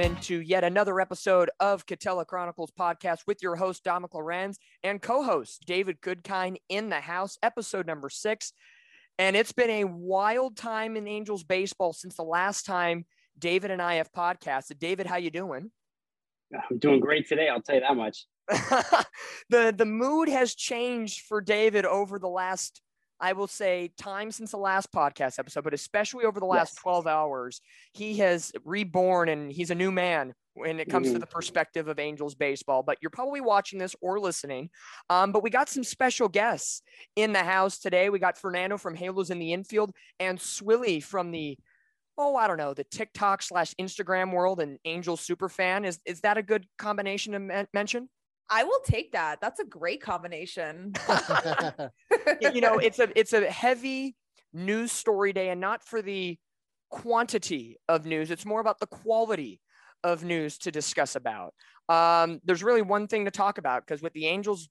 welcome into yet another episode of Katella Chronicles podcast with your host, Dominick Lorenz, and co host, David Goodkind, in the house, episode number six. And it's been a wild time in Angels baseball since the last time David and I have podcasted. David, how you doing? I'm doing great today. I'll tell you that much. the the mood has changed for David over the last I will say time since the last podcast episode, but especially over the last yes. 12 hours, he has reborn and he's a new man when it comes mm-hmm. to the perspective of Angels baseball. But you're probably watching this or listening. Um, but we got some special guests in the house today. We got Fernando from Halos in the infield and Swilly from the oh, I don't know, the TikTok slash Instagram world and Angels super fan. Is is that a good combination to mention? I will take that. That's a great combination. you know, it's a it's a heavy news story day and not for the quantity of news. It's more about the quality of news to discuss about. Um, there's really one thing to talk about because with the Angels,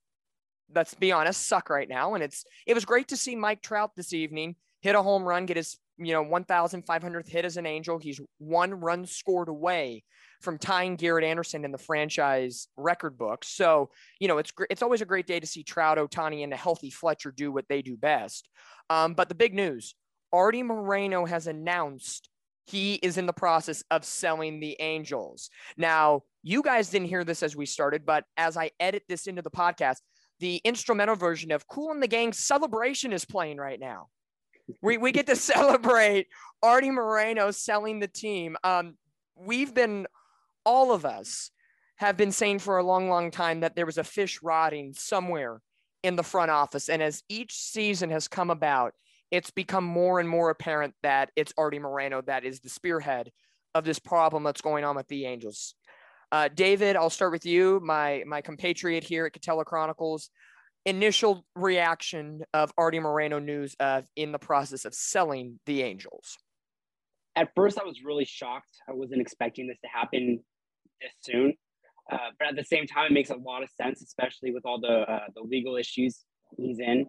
let's be honest, suck right now. And it's it was great to see Mike Trout this evening hit a home run, get his you know 1,500th hit as an Angel. He's one run scored away from tying Garrett Anderson in the franchise record book. So, you know, it's it's always a great day to see Trout, Ohtani, and a healthy Fletcher do what they do best. Um, but the big news Arte Moreno has announced he is in the process of selling the Angels. Now, you guys didn't hear this as we started, but as I edit this into the podcast, the instrumental version of Kool and the Gang Celebration is playing right now. We, we get to celebrate Arte Moreno selling the team. Um, we've been all of us have been saying for a long, long time that there was a fish rotting somewhere in the front office. And as each season has come about, it's become more and more apparent that it's Arte Moreno that is the spearhead of this problem that's going on with the Angels. Uh, David, I'll start with you, my my compatriot here at Katella Chronicles. Initial reaction of Arte Moreno news of in the process of selling the Angels. At first, I was really shocked. I wasn't expecting this to happen this soon. Uh, but at the same time, it makes a lot of sense, especially with all the uh, the legal issues he's in.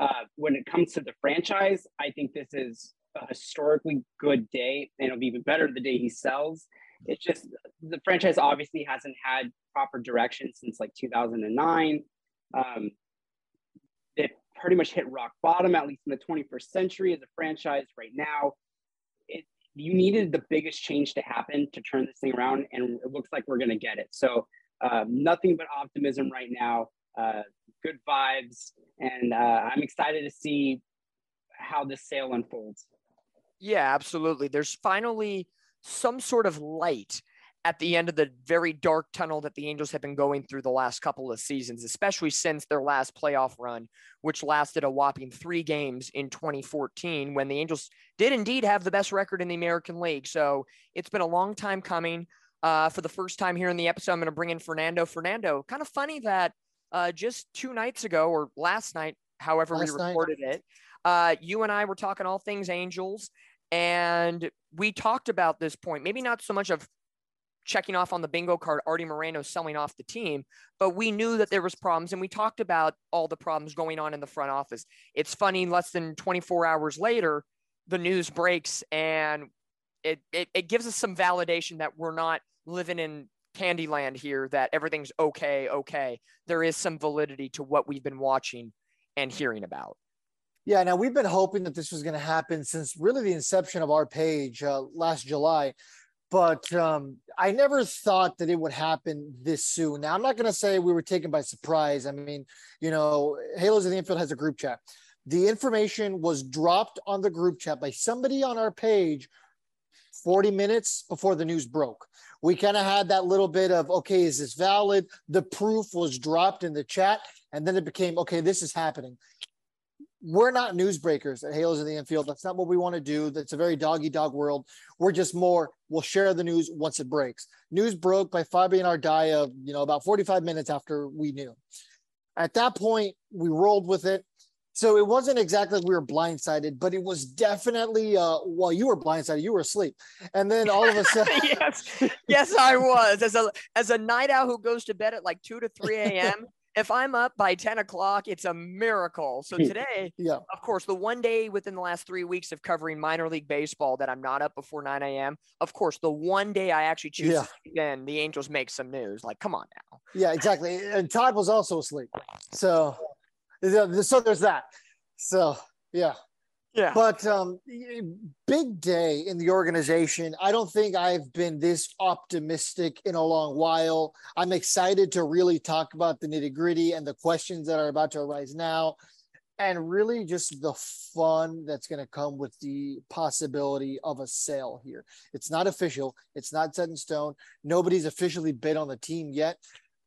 Uh, when it comes to the franchise, I think this is a historically good day, and it'll be even better the day he sells. It's just the franchise obviously hasn't had proper direction since like 2009. Um, it pretty much hit rock bottom, at least in the 21st century as a franchise right now you needed the biggest change to happen to turn this thing around, and it looks like we're going to get it. So, uh, nothing but optimism right now. Uh, good vibes, and uh, I'm excited to see how this sale unfolds. Yeah, absolutely. There's finally some sort of light at the end of the very dark tunnel that the Angels have been going through the last couple of seasons, especially since their last playoff run, which lasted a whopping three games in 2014 when the Angels did indeed have the best record in the American League. So it's been a long time coming. Uh, for the first time here in the episode, I'm going to bring in Fernando. Fernando, kind of funny that uh, just two nights ago or last night, however last we recorded night. it, uh, you and I were talking all things Angels, and we talked about this point. Maybe not so much of checking off on the bingo card Arte Moreno selling off the team, but we knew that there was problems and we talked about all the problems going on in the front office. It's funny, less than 24 hours later, the news breaks and it, it, it gives us some validation that we're not living in Candyland here, that everything's okay, okay. There is some validity to what we've been watching and hearing about. Yeah, now we've been hoping that this was going to happen since really the inception of our page uh, last July but um, I never thought that it would happen this soon. Now, I'm not going to say we were taken by surprise. I mean, you know, Halos in the Infield has a group chat. The information was dropped on the group chat by somebody on our page 40 minutes before the news broke. We kind of had that little bit of, okay, is this valid? The proof was dropped in the chat. And then it became, okay, this is happening we're not newsbreakers at Halos in the Infield. That's not what we want to do. That's a very doggy dog world. We're just more, we'll share the news once it breaks. News broke by Fabian Ardaya, you know, about 45 minutes after we knew. At that point, we rolled with it. So it wasn't exactly we were blindsided, but it was definitely uh well, you were blindsided, you were asleep. And then all of a sudden Yes, yes, I was. As a as a night owl who goes to bed at like two to three AM if I'm up by 10 o'clock, it's a miracle. So hmm. today, Yeah. of course, the one day within the last three weeks of covering minor league baseball that I'm not up before 9 a.m. Of course, the one day I actually choose Yeah. to sleep the Angels make some news. Like, come on now. Yeah, exactly. And Todd was also asleep. So, so there's that. So, yeah. Yeah. But um, big day in the organization. I don't think I've been this optimistic in a long while. I'm excited to really talk about the nitty gritty and the questions that are about to arise now, and really just the fun that's going to come with the possibility of a sale here. It's not official, it's not set in stone. Nobody's officially bid on the team yet.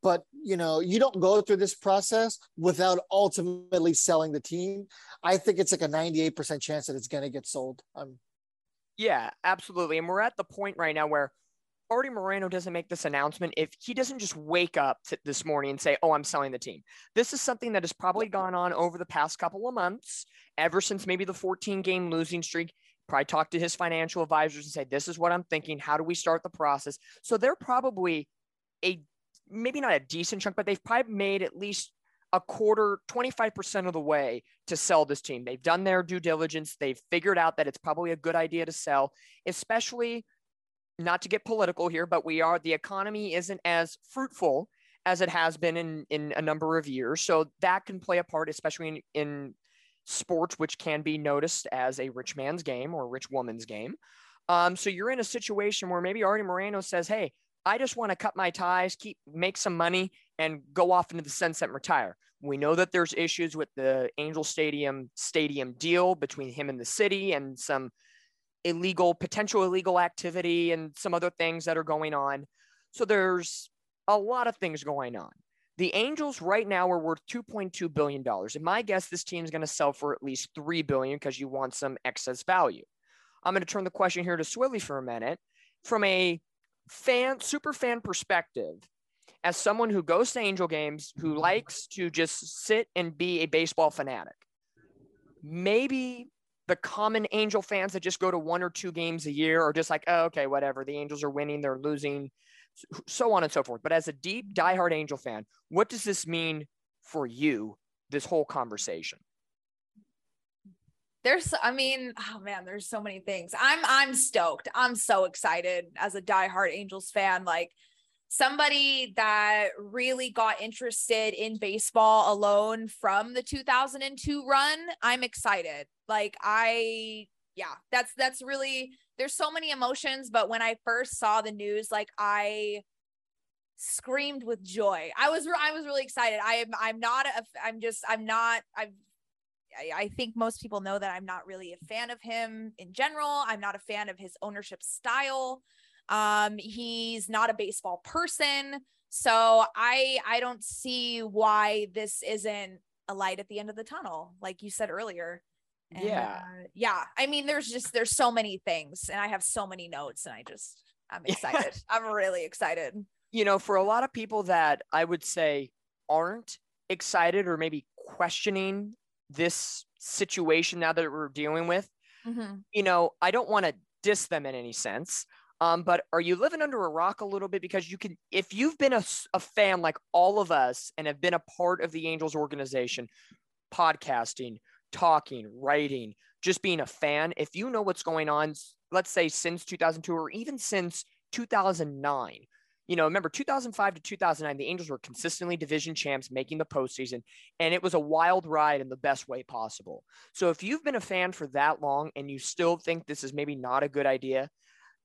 But you know, you don't go through this process without ultimately selling the team. I think it's like a 98% chance that it's going to get sold. Um, Yeah, absolutely. And we're at the point right now where Arte Moreno doesn't make this announcement if he doesn't just wake up this morning and say, Oh, I'm selling the team. This is something that has probably gone on over the past couple of months, ever since maybe the 14 game losing streak. Probably talked to his financial advisors and say, This is what I'm thinking. How do we start the process? So they're probably a maybe not a decent chunk, but they've probably made at least a quarter, 25% of the way to sell this team. They've done their due diligence. They've figured out that it's probably a good idea to sell, especially not to get political here, but we are, the economy isn't as fruitful as it has been in, in a number of years. So that can play a part, especially in, in sports, which can be noticed as a rich man's game or rich woman's game. Um, so you're in a situation where maybe Arte Moreno says, Hey, I just want to cut my ties, keep make some money, and go off into the sunset and retire. We know that there's issues with the Angel Stadium stadium deal between him and the city, and some illegal, potential illegal activity, and some other things that are going on. So there's a lot of things going on. The Angels right now are worth 2.2 billion dollars, and my guess this team's going to sell for at least three billion because you want some excess value. I'm going to turn the question here to Swilly for a minute. From a fan, super fan perspective, as someone who goes to Angel games, who likes to just sit and be a baseball fanatic, maybe the common Angel fans that just go to one or two games a year are just like, oh, okay, whatever. The Angels are winning, they're losing, so on and so forth. But as a deep, diehard Angel fan, what does this mean for you, this whole conversation? There's, I mean, oh man, there's so many things. I'm, I'm stoked. I'm so excited as a diehard Angels fan. Like somebody that really got interested in baseball alone from the 2002 run. I'm excited. Like I, yeah, that's that's really. There's so many emotions, but when I first saw the news, like I screamed with joy. I was I was really excited. I am I'm not a I'm just I'm not I've I, I think most people know that I'm not really a fan of him in general. I'm not a fan of his ownership style. Um, he's not a baseball person. So I I don't see why this isn't a light at the end of the tunnel, like you said earlier. And, Yeah. uh, yeah. I mean, there's just there's so many things, and I have so many notes, and I just I'm excited. I'm really excited. you know, for a lot of people that I would say aren't excited or maybe questioning this situation now that we're dealing with, you know, I don't want to diss them in any sense. Um, but are you living under a rock a little bit? Because you can, if you've been a fan like all of us and have been a part of the Angels organization, podcasting, talking, writing, just being a fan, if you know what's going on, let's say since 2002 or even since 2009, you know, remember 2005 to 2009, the Angels were consistently division champs, making the postseason, and it was a wild ride in the best way possible. So if you've been a fan for that long and you still think this is maybe not a good idea,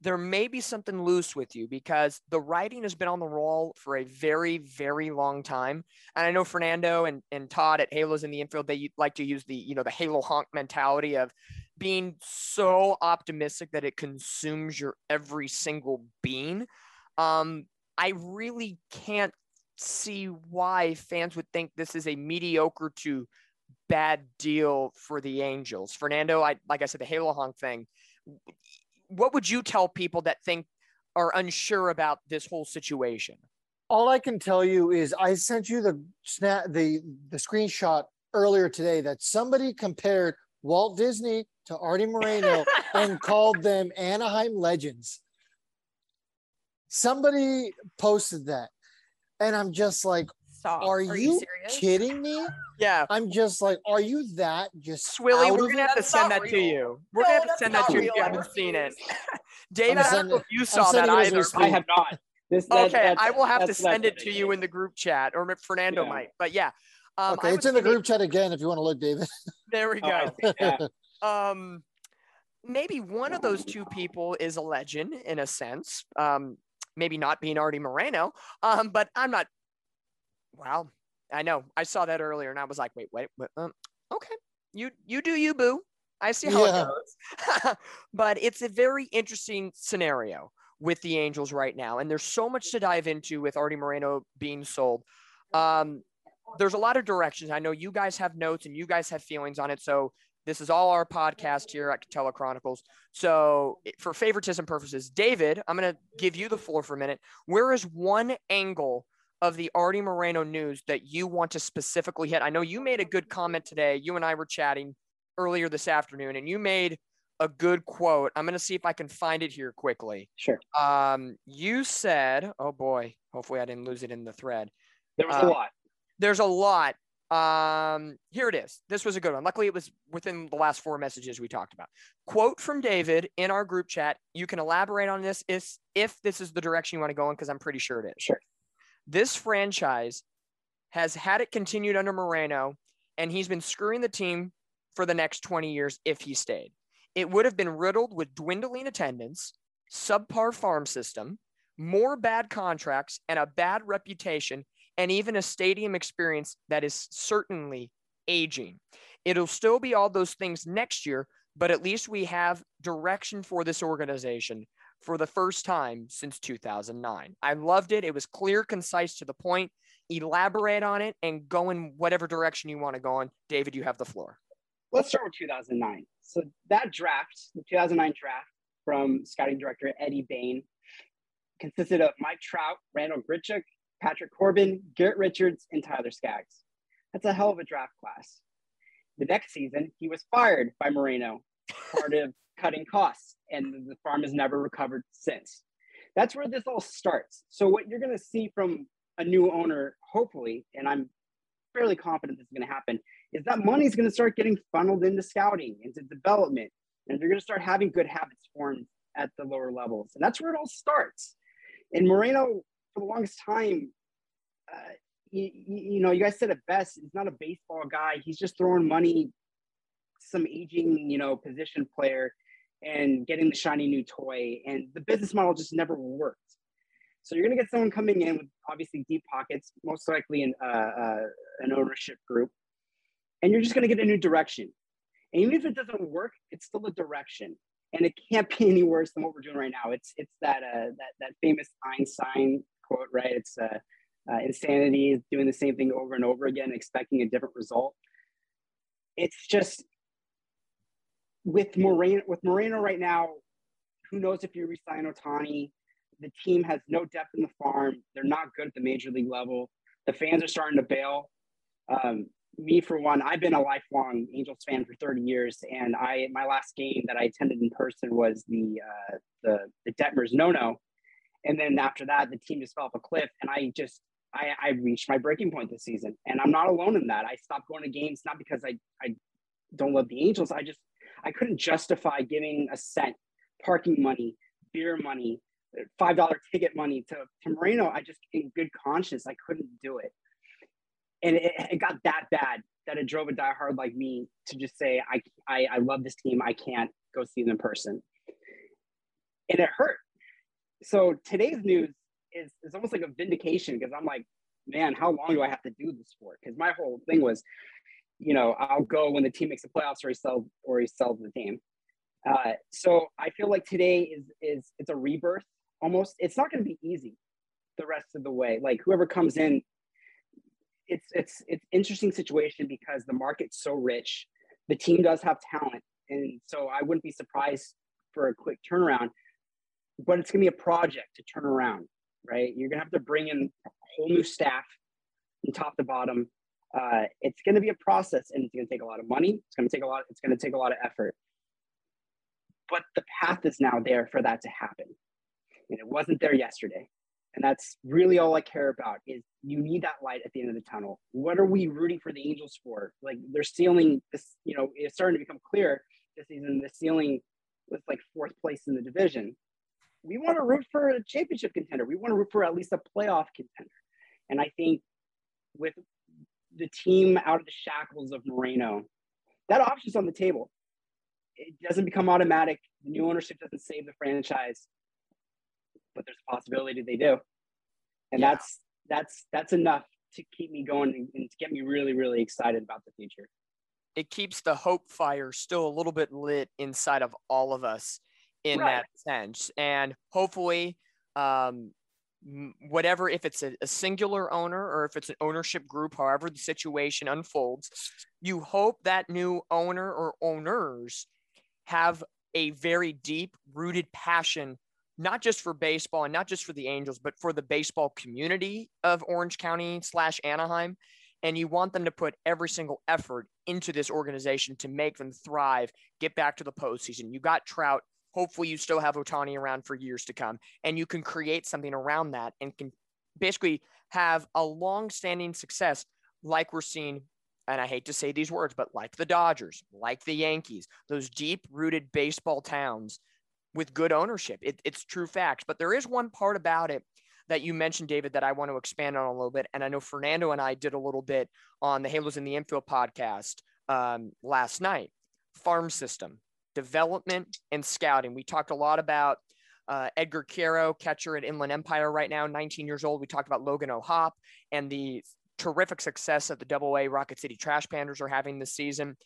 there may be something loose with you because the writing has been on the wall for a very, very long time. And I know Fernando and, and Todd at Halos in the infield, they like to use the, you know, the Halo honk mentality of being so optimistic that it consumes your every single being. Um, I really can't see why fans would think this is a mediocre to bad deal for the Angels. Fernando, I like I said, the Halo honk thing. What would you tell people that think are unsure about this whole situation? all I can tell you is I sent you the snap the the screenshot earlier today that somebody compared Walt Disney to Arte Moreno and called them Anaheim legends. Somebody posted that. And I'm just like, Stop. Are, you, serious? kidding me? Yeah. I'm just like, are you that just Swilly, we're gonna have to send not that to you. We're No, gonna have to send that to you if you I haven't seen it. refuse. David, I'm don't know if you saw that sending it either. speak. I have not. This, that- Okay, I will have to send it to you in the group chat, or Fernando Yeah. might. But yeah, um, okay, it's in the group chat again if you want to look, David. There we go. see. Um maybe one of those two people is a legend in a sense um maybe not being Arte Moreno um but I'm not wow I know I saw that earlier and I was like wait wait, wait um, okay you you do you boo. I see how Yeah. it goes. But it's a very interesting scenario with the Angels right now and there's so much to dive into with Arte Moreno being sold. Um there's a lot of directions. I know you guys have notes and you guys have feelings on it so this is all our podcast here at Katella Chronicles. So, for favoritism purposes, David, I'm going to give you the floor for a minute. Where is one angle of the Arte Moreno news that you want to specifically hit? I know you made a good comment today. You and I were chatting earlier this afternoon, and you made a good quote. I'm going to see if I can find it here quickly. Sure. Um, you said, oh boy, hopefully I didn't lose it in the thread There was Uh, a lot. there's a lot. Um, here it is. This was a good one. Luckily, it was within the last four messages we talked about. Quote from David in our group chat. You can elaborate on this if if this is the direction you want to go in, because I'm pretty sure it is. Sure. This franchise has had it continued under Moreno, and he's been screwing the team for the next 20 years if he stayed. It would have been riddled with dwindling attendance, subpar farm system, more bad contracts, and a bad reputation and even a stadium experience that is certainly aging. It'll still be all those things next year, but at least we have direction for this organization for the first time since 2009. I loved it. It was clear, concise, to the point. Elaborate on it and go in whatever direction you want to go in. David, you have the floor. Let's start with 2009. So that draft, the 2009 draft from scouting director Eddie Bane, consisted of Mike Trout, Randall Grichuk, Patrick Corbin, Garrett Richards, and Tyler Skaggs. That's a hell of a draft class. The next season, he was fired by Moreno, part of cutting costs, and the farm has never recovered since. That's where this all starts. So, what you're going to see from a new owner, hopefully, and I'm fairly confident this is going to happen, is that money is going to start getting funneled into scouting, into development, and you're going to start having good habits formed at the lower levels. And that's where it all starts. And Moreno, for the longest time, uh, you, you know, you guys said it best. He's not a baseball guy. He's just throwing money, some aging, you know, position player, and getting the shiny new toy. And the business model just never worked. So you're going to get someone coming in with obviously deep pockets, most likely an uh, uh, an ownership group, and you're just going to get a new direction. And even if it doesn't work, it's still a direction, and it can't be any worse than what we're doing right now. It's it's that uh, that that famous Einstein quote, right? It's uh, uh, insanity doing the same thing over and over again, expecting a different result. It's just with Moreno with Moreno right now. Who knows if you resign Ohtani? The team has no depth in the farm. They're not good at the major league level. The fans are starting to bail. Um, me for one, I've been a lifelong Angels fan for 30 years, and I my last game that I attended in person was the uh, the the Detmers no no, and then after that, the team just fell off a cliff, and I just I, I reached my breaking point this season, and I'm not alone in that. I stopped going to games not because I I don't love the Angels. I just I couldn't justify giving a cent, parking money, beer money, five dollar ticket money to to Moreno. I just in good conscience I couldn't do it and it, it got that bad that it drove a diehard like me to just say, I, I, I love this team. I can't go see them in person. And it hurt. So today's news is, is almost like a vindication because I'm like, man, how long do I have to do this for? Because my whole thing was, you know, I'll go when the team makes the playoffs or he sells or he sells the team. Uh, so I feel like today is is it's a rebirth almost. It's not going to be easy the rest of the way. Like whoever comes in it's it's it's interesting situation because the market's so rich. The team does have talent, and so I wouldn't be surprised for a quick turnaround. But it's gonna be a project to turn around, right? You're gonna have to bring in a whole new staff from top to bottom. Uh, it's gonna be a process, and it's gonna take a lot of money. It's gonna take a lot. It's gonna take a lot of effort. But the path is now there for that to happen, and it wasn't there yesterday. And that's really all I care about is you need that light at the end of the tunnel. What are we rooting for the Angels for? Like they're ceiling, this, you know, it's starting to become clear this season. The ceiling was like fourth place in the division. We want to root for a championship contender. We want to root for at least a playoff contender. And I think with the team out of the shackles of Moreno, that option's on the table. It doesn't become automatic. The new ownership doesn't save the franchise but there's a possibility they do. And yeah. that's that's that's enough to keep me going and to get me really, really excited about the future. It keeps the hope fire still a little bit lit inside of all of us in right. that sense. And hopefully, um, whatever, if it's a, a, singular owner or if it's an ownership group, however the situation unfolds, you hope that new owner or owners have a very deep rooted passion not just for baseball and not just for the Angels, but for the baseball community of Orange County slash Anaheim. And you want them to put every single effort into this organization to make them thrive, get back to the postseason. You got Trout. Hopefully, you still have Ohtani around for years to come, and you can create something around that and can basically have a long-standing success like we're seeing and I hate to say these words, but like the Dodgers, like the Yankees, those deep rooted baseball towns with good ownership. It, it's true facts. But there is one part about it that you mentioned, David, that I want to expand on a little bit. And I know Fernando and I did a little bit on the Halos in the Infield podcast um, last night. Farm system, development, and scouting. We talked a lot about uh, Edgar Quero, catcher at Inland Empire right now, 19 years old. We talked about Logan O'Hoppe and the terrific success that the Double A Rocket City Trash Pandas are having this season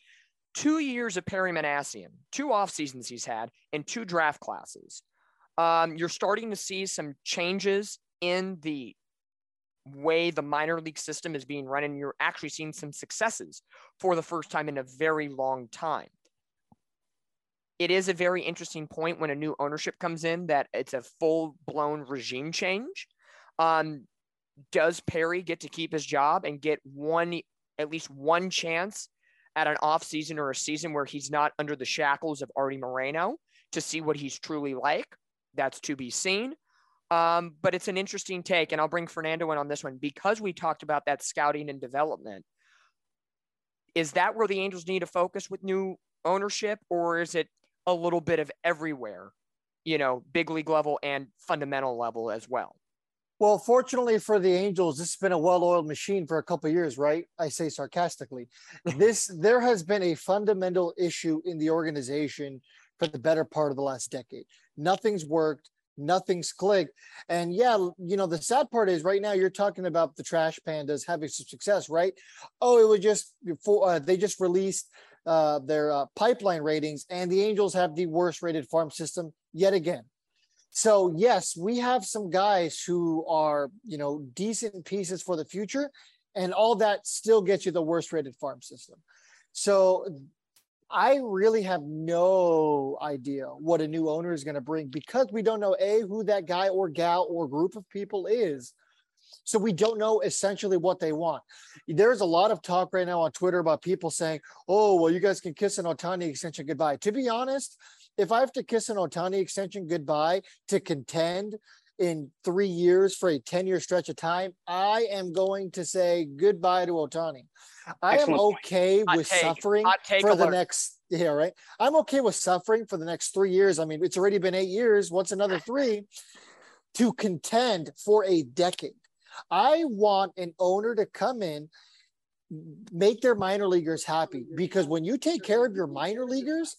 two years of Perry Minasian, two off seasons he's had, and two draft classes. Um, you're starting to see some changes in the way the minor league system is being run, and you're actually seeing some successes for the first time in a very long time. It is a very interesting point when a new ownership comes in that it's a full blown regime change. Um, does Perry get to keep his job and get one, at least one chance at an off season or a season where he's not under the shackles of Arte Moreno to see what he's truly like. That's to be seen. Um, but it's an interesting take, and I'll bring Fernando in on this one because we talked about that scouting and development. Is that where the Angels need to focus with new ownership, or is it a little bit of everywhere, you know, big league level and fundamental level as well? Well, fortunately for the Angels, this has been a well-oiled machine for a couple years, right? I say sarcastically. this there has been a fundamental issue in the organization for the better part of the last decade. Nothing's worked, nothing's clicked. And yeah, you know, the sad part is right now you're talking about the trash pandas having some success, right? Oh, it was just before uh, they just released uh, their uh, pipeline ratings, and the Angels have the worst rated farm system yet again. So yes, we have some guys who are, you know, decent pieces for the future, and all that still gets you the worst rated farm system. So I really have no idea what a new owner is going to bring because we don't know a who that guy or gal or group of people is. So we don't know essentially what they want. There's a lot of talk right now on Twitter about people saying, "Oh, well, you guys can kiss an Ohtani extension goodbye." To be honest, if I have to kiss an Ohtani extension goodbye to contend in three years for a 10 year stretch of time, I am going to say goodbye to Ohtani. I am okay with take. suffering for the next, yeah, right. I'm okay with suffering for the next three years. I mean, it's already been eight years. What's another three to contend for a decade? I want an owner to come in, make their minor leaguers happy. Because when you take care of your minor leaguers,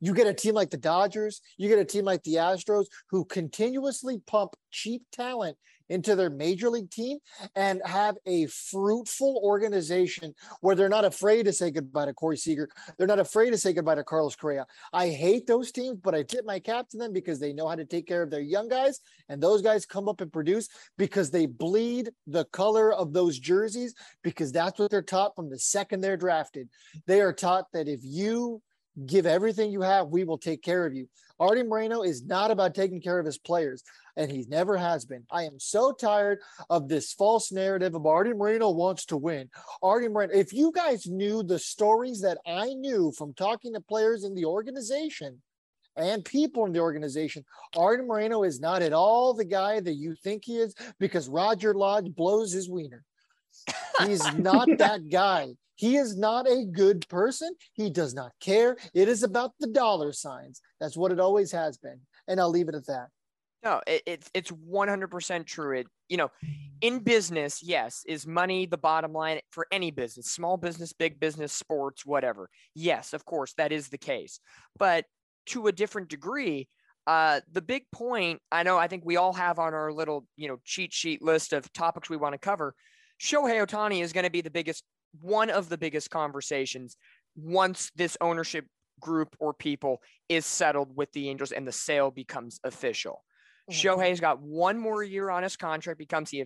you get a team like the Dodgers, you get a team like the Astros who continuously pump cheap talent into their major league team and have a fruitful organization where they're not afraid to say goodbye to Corey Seager. They're not afraid to say goodbye to Carlos Correa. I hate those teams, but I tip my cap to them because they know how to take care of their young guys. And those guys come up and produce because they bleed the color of those jerseys because that's what they're taught from the second they're drafted. They are taught that if you give everything you have. We will take care of you. Arte Moreno is not about taking care of his players, and he never has been. I am so tired of this false narrative of Arte Moreno wants to win. Arte Moreno, if you guys knew the stories that I knew from talking to players in the organization, and people in the organization, Arte Moreno is not at all the guy that you think he is because Roger Lodge blows his wiener. He's not that guy. He is not a good person. He does not care. It is about the dollar signs. That's what it always has been. And I'll leave it at that. No, it, it's it's 100% true. It you know, in business, yes, is money the bottom line for any business, small business, big business, sports, whatever. Yes, of course, that is the case. But to a different degree, uh, the big point I know I think we all have on our little you know cheat sheet list of topics we want to cover. Shohei Ohtani is going to be the biggest, one of the biggest conversations once this ownership group or people is settled with the Angels and the sale becomes official. Mm-hmm. Shohei's got one more year on his contract, becomes he,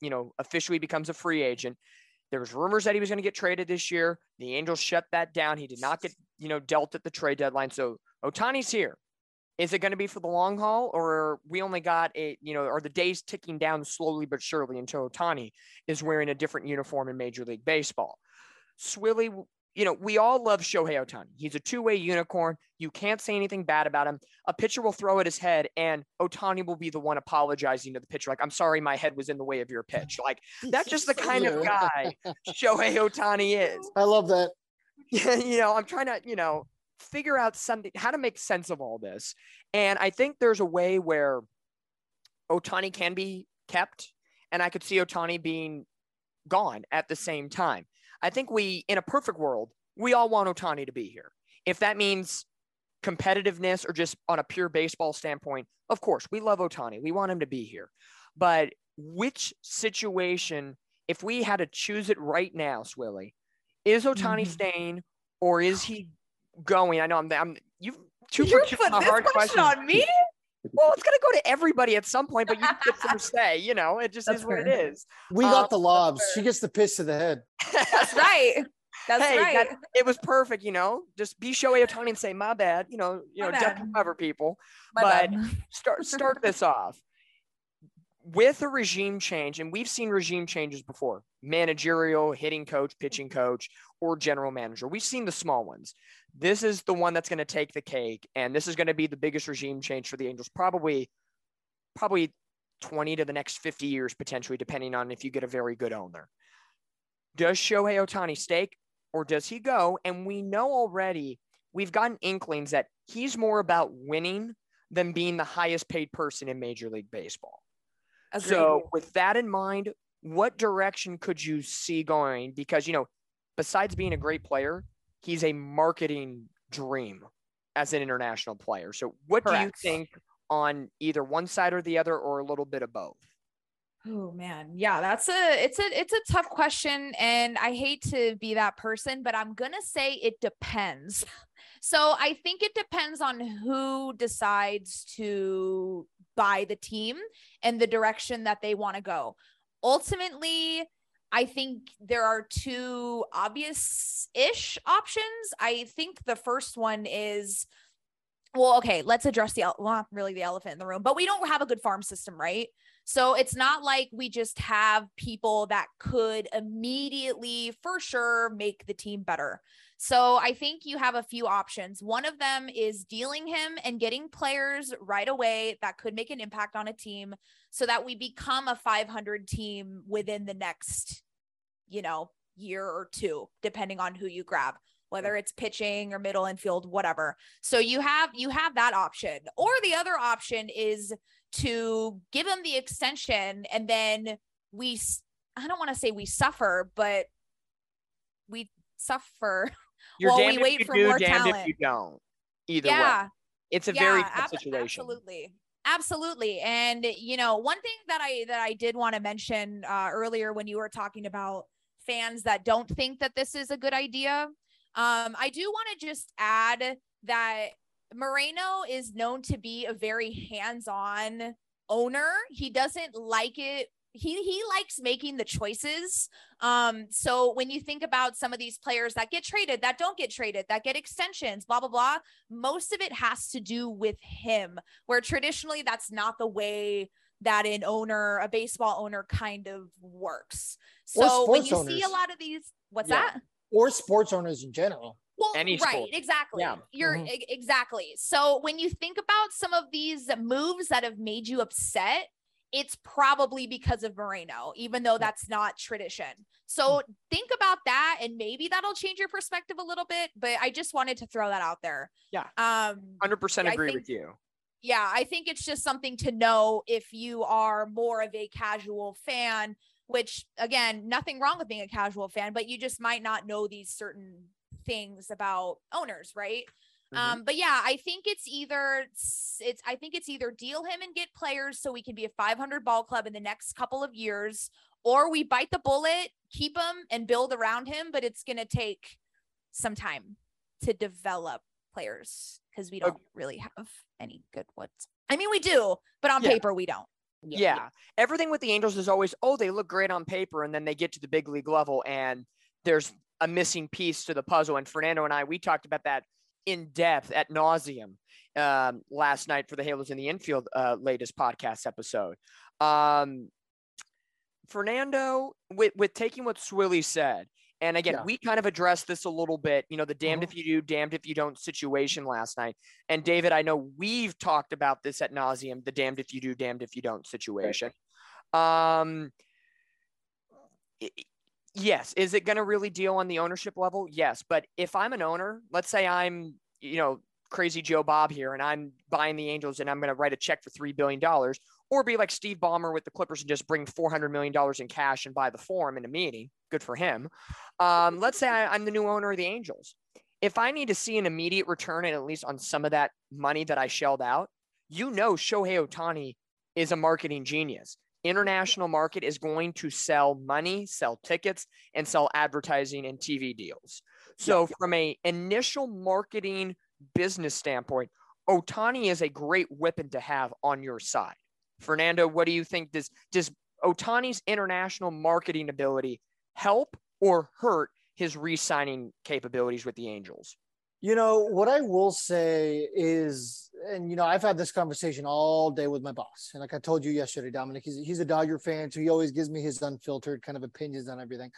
you know, officially becomes a free agent. There was rumors that he was going to get traded this year. The Angels shut that down. He did not get, you know, dealt at the trade deadline. So Ohtani's here. Is it going to be for the long haul, or we only got a, you know, are the days ticking down slowly but surely until Ohtani is wearing a different uniform in Major League Baseball? Swilly you know, we all love Shohei Ohtani He's a two-way unicorn. You can't say anything bad about him. A pitcher will throw at his head, and Ohtani will be the one apologizing to the pitcher, like, "I'm sorry, my head was in the way of your pitch." Like that's just the kind of guy Shohei Ohtani is. I love that. Yeah, you know, I'm trying to, you know, figure out something how to make sense of all this, and I think there's a way where Ohtani can be kept, and I could see Ohtani being gone at the same time. I think we, in a perfect world, we all want Ohtani to be here. If that means competitiveness or just on a pure baseball standpoint, of course, we love Ohtani. We want him to be here. But which situation, if we had to choose it right now, Swilly, is Ohtani mm-hmm. staying or is he going? I know I'm, I'm you've two you put this hard question on me. Well, it's gonna go to everybody at some point, but you get some say. You know, it just That's is fair. what it is. We got um, the lobs. She gets the piss to the head. That's right. That's hey, right. That, it was perfect. You know, just be Shohei Ohtani and say my bad. You know, you my know, just cover people. My but bad. start start this off with a regime change, and we've seen regime changes before managerial, hitting coach, pitching coach, or general manager. We've seen the small ones. This is the one that's going to take the cake, and this is going to be the biggest regime change for the Angels, probably, probably 20 to the next 50 years, potentially, depending on if you get a very good owner. Does Shohei Ohtani stake or does he go? And we know already, we've gotten inklings that he's more about winning than being the highest paid person in Major League Baseball. Agreed. So, with that in mind, what direction could you see going? Because, you know, besides being a great player, he's a marketing dream as an international player. So, what Correct. do you think on either one side or the other, or a little bit of both? Oh man, yeah, that's a it's a it's a tough question, and I hate to be that person, but I'm gonna say it depends. So I think it depends on who decides to buy the team and the direction that they want to go. Ultimately, I think there are two obvious ish options. I think the first one is well, okay, let's address the well, not really the elephant in the room, but we don't have a good farm system, right? So it's not like we just have people that could immediately, for sure, make the team better. So I think you have a few options. One of them is dealing him and getting players right away that could make an impact on a team so that we become a 500 team within the next, you know, year or two, depending on who you grab whether it's pitching or middle infield whatever so you have you have that option or the other option is to give him the extension and then we I don't want to say we suffer, but we suffer You're while we wait for do, more talent. If you don't. Either yeah. way. It's a yeah, very ab- situation. Absolutely. Absolutely. And you know, one thing that I that I did want to mention uh, earlier when you were talking about fans that don't think that this is a good idea, um, I do want to just add that Moreno is known to be a very hands-on owner. He doesn't like it he he likes making the choices. Um, so when you think about some of these players that get traded, that don't get traded, that get extensions, blah blah blah, most of it has to do with him. Where traditionally that's not the way that an owner, a baseball owner, kind of works. So when you owners. see a lot of these, what's yeah. that? Or sports owners in general. Well, Any right, sport. exactly. Yeah. You're Mhm. e- exactly. So when you think about some of these moves that have made you upset, it's probably because of Moreno, even though that's not tradition. So think about that and maybe that'll change your perspective a little bit, but I just wanted to throw that out there. Yeah. Um 100% agree think- with you. Yeah, I think it's just something to know if you are more of a casual fan, which again, nothing wrong with being a casual fan, but you just might not know these certain things about owners, right? Mhm. Um, but yeah, I think it's either it's I think it's either deal him and get players so we can be a 500 ball club in the next couple of years, or we bite the bullet, keep him and build around him, but it's gonna take some time to develop players because we don't really have any good ones. I mean, we do, but on Yeah. paper we don't. Yeah. Everything with the Angels is always, oh, they look great on paper. And then they get to the big league level and there's a missing piece to the puzzle. And Fernando and I, we talked about that in depth at nauseum um, last night for the Halos in the Infield uh, latest podcast episode. Um, Fernando, with, with taking what Swilly said, and again, Yeah. we kind of addressed this a little bit, you know, the damned Mhm. if you do, damned if you don't situation last night. And David, I know we've talked about this at nauseum, the damned if you do, damned if you don't situation. Um, i- i- yes, is it going to really deal on the ownership level? Yes, but if I'm an owner, let's say I'm, you know, crazy Joe Bob here, and I'm buying the Angels, and I'm going to write a check for three billion dollars, or be like Steve Ballmer with the Clippers and just bring four hundred million dollars in cash and buy the forum in a meeting. Good for him. Um, let's say I, I'm the new owner of the Angels. If I need to see an immediate return, and at least on some of that money that I shelled out, you know Shohei Ohtani is a marketing genius. International market is going to sell money, sell tickets, and sell advertising and TV deals. So from a initial marketing business standpoint, Ohtani is a great weapon to have on your side. Fernando, what do you think? Does does Ohtani's international marketing ability help or hurt his re-signing capabilities with the Angels? You know, what I will say is, and you know, I've had this conversation all day with my boss. And like I told you yesterday, Dominick, he's, he's a Dodger fan, so he always gives me his unfiltered kind of opinions on everything.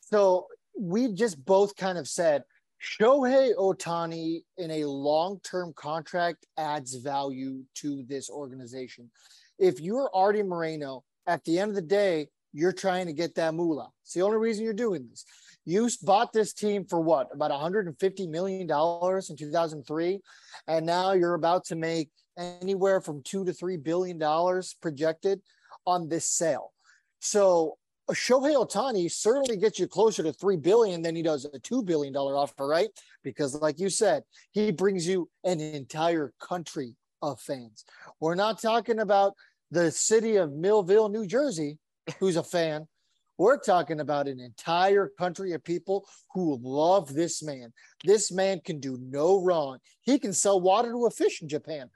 So we just both kind of said Shohei Ohtani in a long term contract adds value to this organization. If you're Arte Moreno, at the end of the day, you're trying to get that moolah. It's the only reason you're doing this. You bought this team for what? About 150 million dollars in 2003, and now you're about to make anywhere from two to three billion dollars projected on this sale. So a Shohei Ohtani certainly gets you closer to three billion than he does a two billion dollar offer, right? Because, like you said, he brings you an entire country of fans. We're not talking about the city of Millville, New Jersey, who's a fan. We're talking about an entire country of people who love this man. This man can do no wrong. He can sell water to a fish in Japan.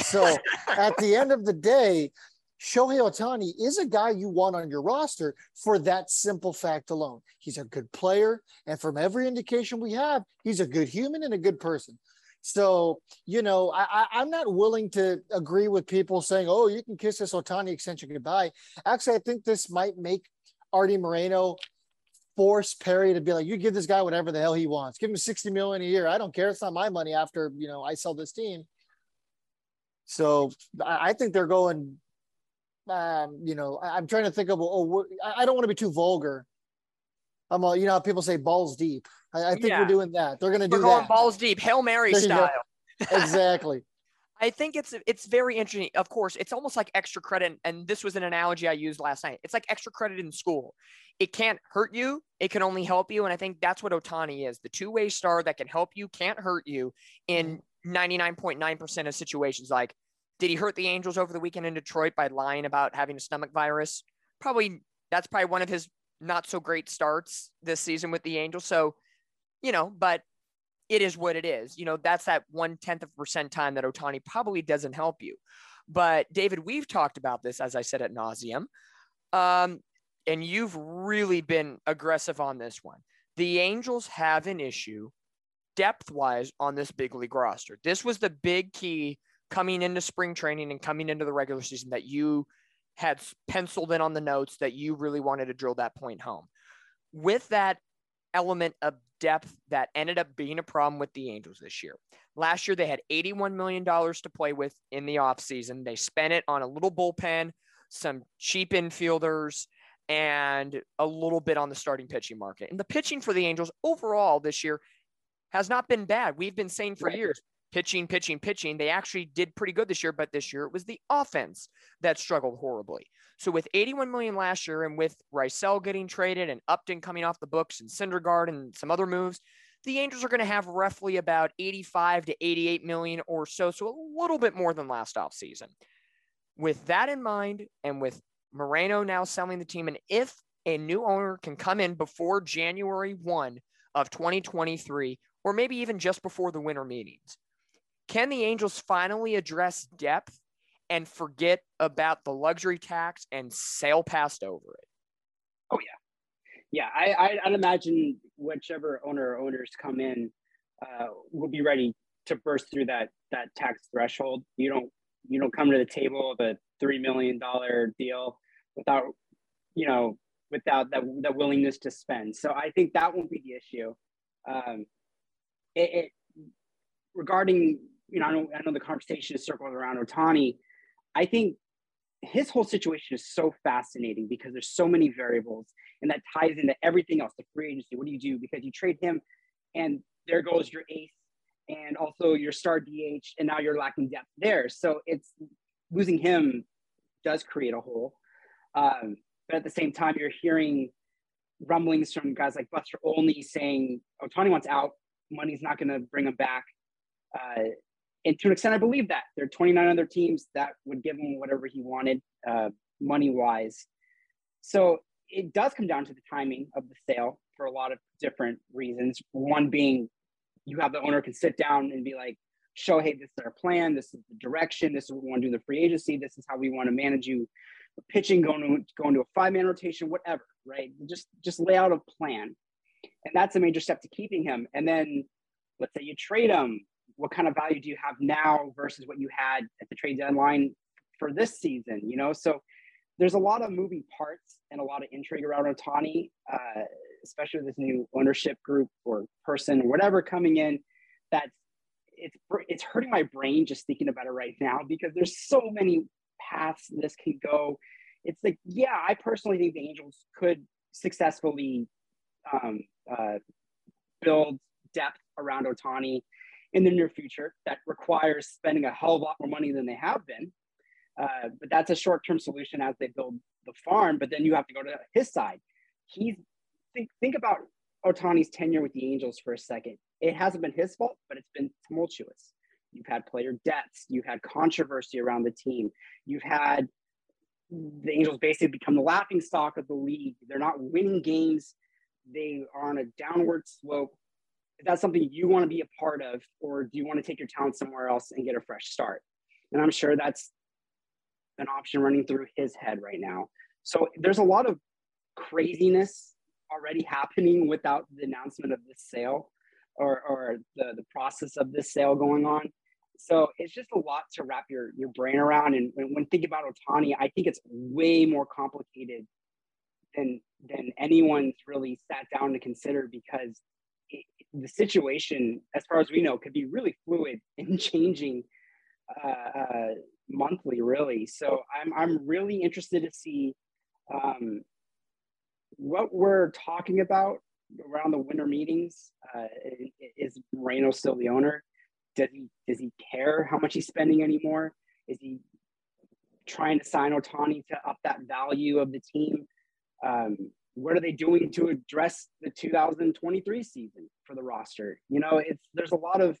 So at the end of the day, Shohei Ohtani is a guy you want on your roster for that simple fact alone. He's a good player. And from every indication we have, he's a good human and a good person. So, you know, I, I'm not willing to agree with people saying, oh, you can kiss this Ohtani extension goodbye. Actually, I think this might make Arte Moreno force Perry to be like, you give this guy whatever the hell he wants. Give him 60 million a year. I don't care. It's not my money after, you know, I sell this team. So I, I think they're going, um, you know, I, am trying to think of, oh, I, don't want to be too vulgar. I'm a, you know, people say balls deep. I, I think Yeah. we're doing that. They're going to We're do going that. balls deep, Hail Mary There style. exactly. I think it's it's very interesting. Of course, it's almost like extra credit, and this was an analogy I used last night. It's like extra credit in school. It can't hurt you; it can only help you, and I think that's what Ohtani is—the two-way star that can help you, can't hurt you in mm-hmm. 99.9% of situations. Like, did he hurt the Angels over the weekend in Detroit by lying about having a stomach virus? Probably. That's probably one of his not so great starts this season with the Angels. So, you know, but it is what it is. You know, that's that one tenth of a percent time that Ohtani probably doesn't help you. But David, we've talked about this, as I said at nauseum. Um, and you've really been aggressive on this one. The Angels have an issue depth wise on this big league roster. This was the big key coming into spring training and coming into the regular season that you had penciled in on the notes that you really wanted to drill that point home. With that element of depth that ended up being a problem with the Angels this year. Last year, they had $81 million to play with in the offseason. They spent it on a little bullpen, some cheap infielders, and a little bit on the starting pitching market. And the pitching for the Angels overall this year has not been bad. We've been saying for right. years pitching, pitching, pitching. They actually did pretty good this year, but this year it was the offense that struggled horribly. So with 81 million last year and with Raisel getting traded and Upton coming off the books and Syndergaard and some other moves, the Angels are going to have roughly about 85 to 88 million or so, so a little bit more than last offseason. With that in mind, and with Moreno now selling the team, and if a new owner can come in before January 1 of 2023, or maybe even just before the winter meetings, can the Angels finally address depth and forget about the luxury tax and sail past over it? Oh yeah, yeah. I I'd imagine whichever owner or owners come in uh, will be ready to burst through that that tax threshold. You don't you don't come to the table with a three million dollar deal without you know without that that willingness to spend. So I think that won't be the issue. Um, it, it regarding you know, I know, I know the conversation is circled around Ohtani. I think his whole situation is so fascinating because there's so many variables and that ties into everything else the free agency. What do you do? Because you trade him and there goes your ace and also your star dh and now you're lacking depth there. So it's losing him does create a hole. Um, but at the same time you're hearing rumblings from guys like buster olney saying ohtani wants out money's not going to bring him back. Uh, and to an extent, I believe that there are 29 other teams that would give him whatever he wanted, uh, money wise. So it does come down to the timing of the sale for a lot of different reasons. One being you have the owner can sit down and be like, show, hey, this is our plan. This is the direction. This is what we want to do the free agency. This is how we want to manage you pitching, going to going to a five man rotation, whatever, right? Just just lay out a plan. And that's a major step to keeping him. And then let's say you trade him what kind of value do you have now versus what you had at the trade deadline for this season? You know, so there's a lot of moving parts and a lot of intrigue around Ohtani, uh, especially this new ownership group or person or whatever coming in. That's it's it's hurting my brain just thinking about it right now because there's so many paths this can go. It's like, yeah, I personally think the Angels could successfully um, uh, build depth around Ohtani in the near future that requires spending a hell of a lot more money than they have been. Uh, but that's a short-term solution as they build the farm. But then you have to go to his side. He's think think about Ohtani's tenure with the Angels for a second. It hasn't been his fault, but it's been tumultuous. You've had player debts. You've had controversy around the team. You've had the Angels basically become the laughing stock of the league. They're not winning games. They are on a downward slope is that something you want to be a part of or do you want to take your talent somewhere else and get a fresh start? And i'm sure that's an option running through his head right now. So there's a lot of craziness already happening without the announcement of this sale or, or the, the process of this sale going on. So it's just a lot to wrap your, your brain around. And when, when thinking about Ohtani, i think it's way more complicated than than anyone's really sat down to consider because the situation, as far as we know, could be really fluid and changing uh, uh, monthly, really. So I'm I'm really interested to see um, what we're talking about around the winter meetings. Uh, is Moreno still the owner? Does he does he care how much he's spending anymore? Is he trying to sign Ohtani to up that value of the team? Um, what are they doing to address the 2023 season for the roster? You know, it's there's a lot of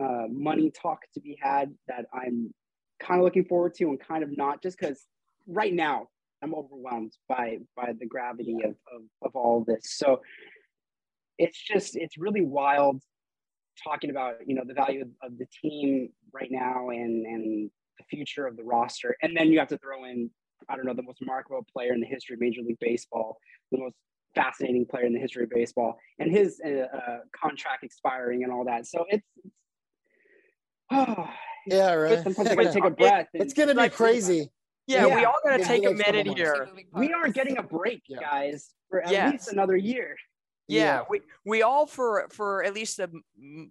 uh, uh, money talk to be had that I'm kind of looking forward to and kind of not, just because right now I'm overwhelmed by by the gravity of, of of all this. So it's just it's really wild talking about you know the value of, of the team right now and and the future of the roster, and then you have to throw in I don't know, the most remarkable player in the history of Major League Baseball, the most fascinating player in the history of baseball, and his uh, uh, contract expiring and all that. So it's, it's oh, yeah, right. Sometimes I take a breath. it's gonna be crazy. Yeah, yeah, we all gotta take a minute here. We aren't getting a break, yeah. guys, for at yeah. least another year. Yeah, Yeah. we we all for for at least a m-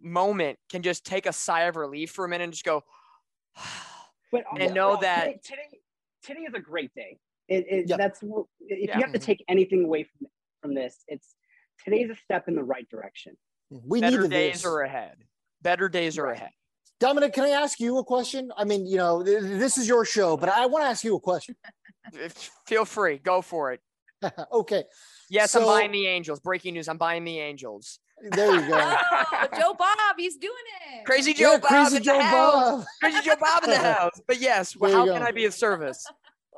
moment can just take a sigh of relief for a minute and just go. But And know overall, that- today, today, today is a great day. It, it, Yeah. That's if Yeah. you have to take anything away from from this, it's today's a step in the right direction. We Better needed days this. are ahead. Better days are ahead. Dominick, can I ask you a question? I mean, you know, th- this is your show, but I want to ask you a question. Feel free, go for it. okay, Yes, I'm buying the Angels. Breaking news: I'm buying the Angels. There you go. Oh, Joe Bob, he's doing it. Crazy Joe yeah, Bob crazy in Joe the house. Bob. Crazy Joe Bob in the house. But yes, There you how go. can I be of service?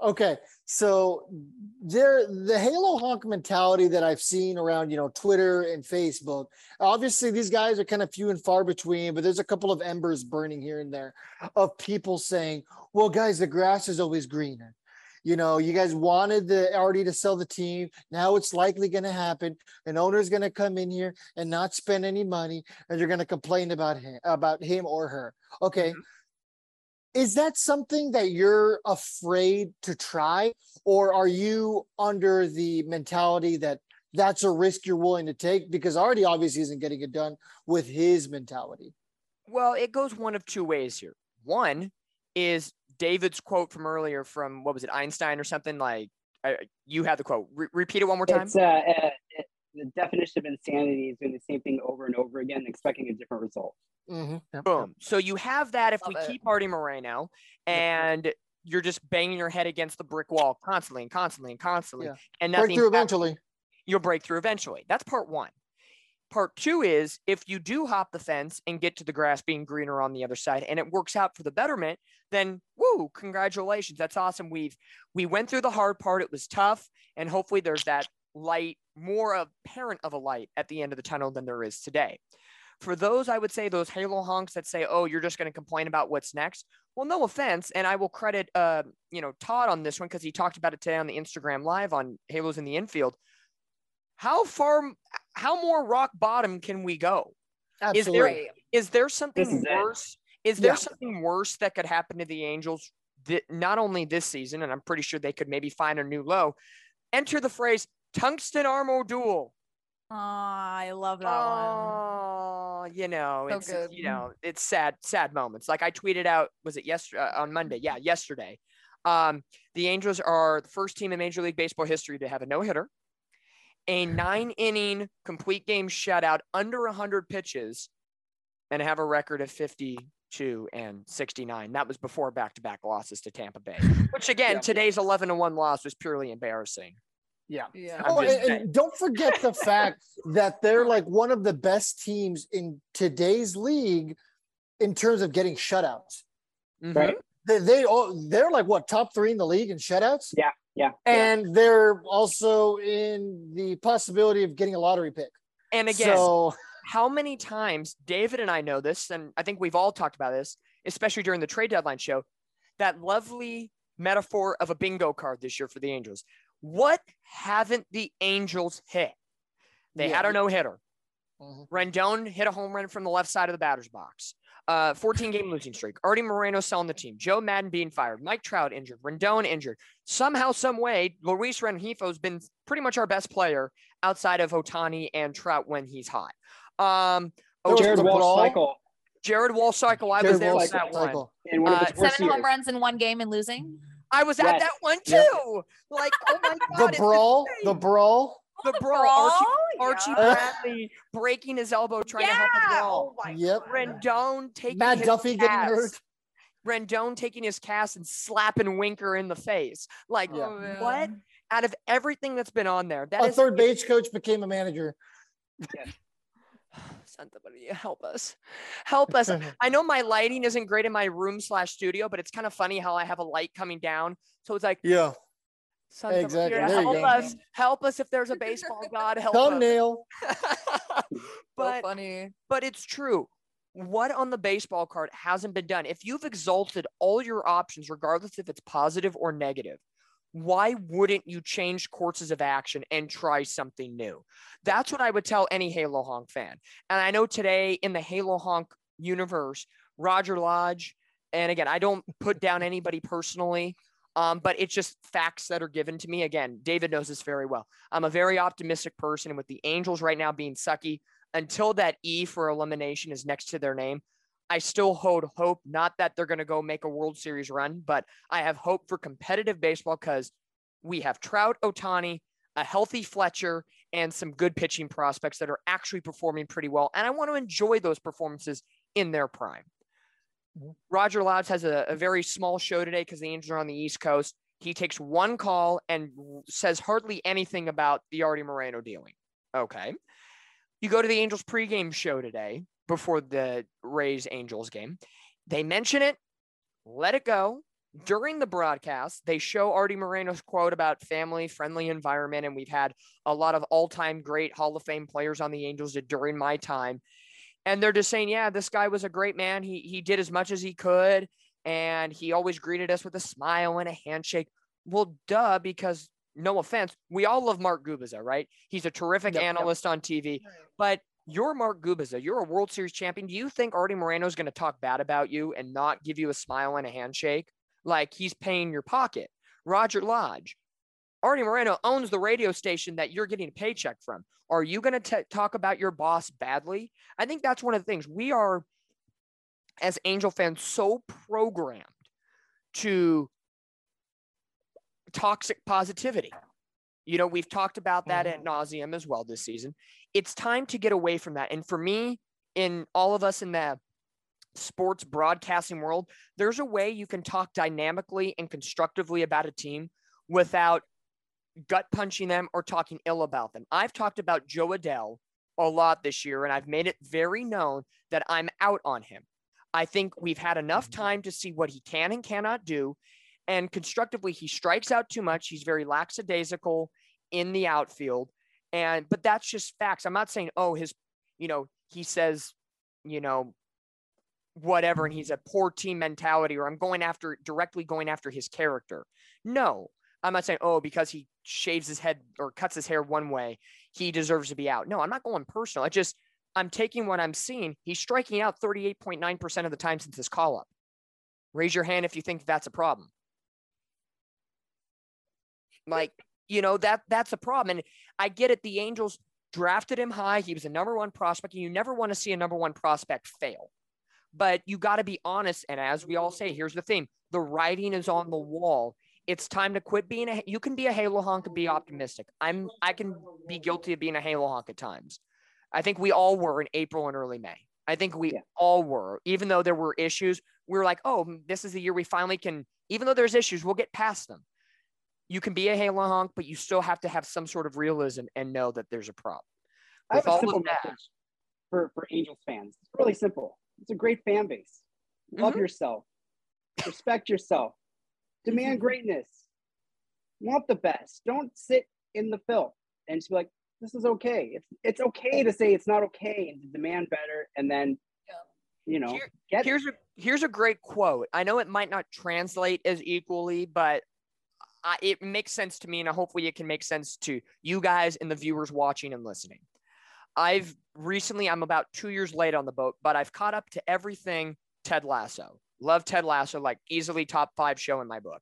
Okay, so there the Halo honk mentality that I've seen around, you know, Twitter and Facebook. Obviously, these guys are kind of few and far between, but there's a couple of embers burning here and there of people saying, "Well, guys, the grass is always greener." You know, you guys wanted the Arte to sell the team. Now it's likely going to happen. An owner's going to come in here and not spend any money, and you're going to complain about him, about him or her. Okay, mm-hmm. is that something that you're afraid to try or are you under the mentality that that's a risk you're willing to take because Arte obviously isn't getting it done with his mentality Well, it goes one of two ways here. One is David's quote from earlier from what was it, Einstein or something like. I, you had the quote. Re- repeat it one more time. It's uh, uh, it, the definition of insanity is doing the same thing over and over again, expecting a different result. Boom. So you have that if we Love it. keep Arte Moreno and you're just banging your head against the brick wall constantly and constantly and constantly, Yeah. and nothing breakthrough happens, eventually you'll break through eventually. That's part one. Part two is if you do hop the fence and get to the grass being greener on the other side and it works out for the betterment, then woo, congratulations. That's awesome. We've we went through the hard part. It was tough. And hopefully there's that light, more apparent of a light at the end of the tunnel than there is today. For those, I would say those Halo honks that say, "Oh, you're just going to complain about what's next." Well, no offense, and I will credit, uh, you know, Todd on this one because he talked about it today on the Instagram live on Halos in the infield. How far, how more rock bottom can we go? Is there- absolutely Right. Is there something is worse? Is there Yeah. something worse that could happen to the Angels? That not only this season, and I'm pretty sure they could maybe find a new low. Enter the phrase Tungsten Arm O'Doyle. Aw, I love that one. Oh, you know, So it's good. you know, it's sad, sad moments. Like I tweeted out, was it yesterday uh, on Monday? Yeah, yesterday. Um, the Angels are the first team in Major League Baseball history to have a no hitter, a nine inning complete game shutout under 100 pitches, and have a record of 52 and 69. That was before back to back losses to Tampa Bay, which again, Yeah. today's 11 to 1 loss was purely embarrassing. yeah Yeah. Oh, and, and don't forget the fact that they're like one of the best teams in today's league in terms of getting shutouts mm-hmm. Right. They, they all they're like what top three in the league in shutouts Yeah, yeah. and they're also in the possibility of getting a lottery pick And again, so how many times David and I know this, and I think we've all talked about this, especially during the trade deadline show, that lovely metaphor of a bingo card this year for the Angels. What haven't the Angels hit? They had a no hitter. Mhm. Rendon hit a home run from the left side of the batter's box. Uh, 14 game losing streak. Arte Moreno selling the team. Joe Maddon being fired. Mike Trout injured. Rendon injured. Somehow, some way, Luis Rengifo's been pretty much our best player outside of Ohtani and Trout when he's hot. Um, oh, Jared the Walsh brawl. cycle Jared Wall cycle. I Jared was there Walsh that one. cycle. one Uh, Seven years. home runs in one game and losing. I was at Yes. that one too. Yep. Like, oh my god, The brawl the insane. brawl the brawl. Archie, Brawl? Archie Yeah. Bradley breaking his elbow trying to help Yeah. a brawl. Oh Yep. God. Rendon taking matt his duffy getting cast. hurt Rendon taking his cast and slapping Winker in the face. Like, Yeah. Oh, what? Out of everything that's been on there, that a is third base coach became a manager Santa Maria, help us, help us. I know my lighting isn't great in my room slash studio, but it's kind of funny how I have a light coming down. So it's like, yeah Santa Exactly, Maria, there help go. us, help us if there's a baseball god, help us. thumbnail So but funny. but it's true. What on the baseball card hasn't been done? If you've exalted all your options, regardless if it's positive or negative, why wouldn't you change courses of action and try something new? That's what I would tell any Halo Honk fan. And I know today in the Halo Honk universe, Roger Lodge, and again, I don't put down anybody personally. Um, but it's just facts that are given to me. Again, David knows this very well. I'm a very optimistic person. And with the Angels right now being sucky, until that E for elimination is next to their name, I still hold hope. Not that they're going to go make a World Series run, but I have hope for competitive baseball because we have Trout, Ohtani, a healthy Fletcher, and some good pitching prospects that are actually performing pretty well. And I want to enjoy those performances in their prime. Roger Lobbs has a, a very small show today because the Angels are on the East Coast. He takes one call and says hardly anything about the Arte Moreno dealing. Okay. You go to the Angels pregame show today before the Rays Angels game. They mention it, let it go. During the broadcast, they show Arte Moreno's quote about family friendly environment. And we've had a lot of all time great Hall of Fame players on the Angels during my time. And they're just saying, yeah, this guy was a great man. He, he did as much as he could. And he always greeted us with a smile and a handshake. Well, duh, because no offense, we all love Mark Gubicza, right? He's a terrific yep, analyst yep. on TV, but you're Mark Gubicza. You're a World Series champion. Do you think Arte Moreno is going to talk bad about you and not give you a smile and a handshake? Like he's paying your pocket. Roger Lodge, Arte Moreno owns the radio station that you're getting a paycheck from. Are you going to talk about your boss badly? I think that's one of the things we are, as Angel fans, so programmed to toxic positivity. You know, we've talked about that mm-hmm. at nauseum as well this season. It's time to get away from that. And for me, in all of us in the sports broadcasting world, there's a way you can talk dynamically and constructively about a team without gut punching them or talking ill about them. I've talked about Jo Adell a lot this year, and I've made it very known that I'm out on him. I think we've had enough time to see what he can and cannot do. And constructively, he strikes out too much. He's very lackadaisical in the outfield. And, but that's just facts. I'm not saying, oh, his, you know, he says, you know, whatever, and he's a poor team mentality, or I'm going after directly going after his character. No, I'm not saying, oh, because he shaves his head or cuts his hair one way, he deserves to be out. No, I'm not going personal. I just, I'm taking what I'm seeing. He's striking out 38.9% of the time since his call up. Raise your hand if you think that's a problem. Like, you know, that that's a problem. And I get it. The Angels drafted him high. He was a number one prospect, and you never want to see a number one prospect fail. But you got to be honest. And as we all say, here's the thing the writing is on the wall. It's time to quit being a you can be a halo honk and be optimistic. I'm I can be guilty of being a halo honk at times. I think we all were in April and early May. I think we yeah. all were, even though there were issues, we were like, oh, this is the year we finally can, even though there's issues, we'll get past them you can be a Halo honk, but you still have to have some sort of realism and know that there's a problem. I have a simple that, message for, for Angels fans. It's really simple. It's a great fan base. Love mm-hmm. yourself. Respect yourself. Demand mm-hmm. greatness. Want the best. Don't sit in the filth and just be like, this is okay. It's it's okay to say it's not okay and to demand better and then you know Here, here's a here's a great quote. I know it might not translate as equally, but I, it makes sense to me, and hopefully it can make sense to you guys and the viewers watching and listening. I've recently, I'm about two years late on the boat, but I've caught up to everything Ted Lasso. Love Ted Lasso, like easily top five show in my book.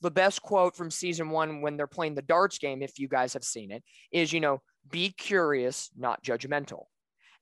The best quote from season one when they're playing the darts game, if you guys have seen it, is, you know, be curious, not judgmental.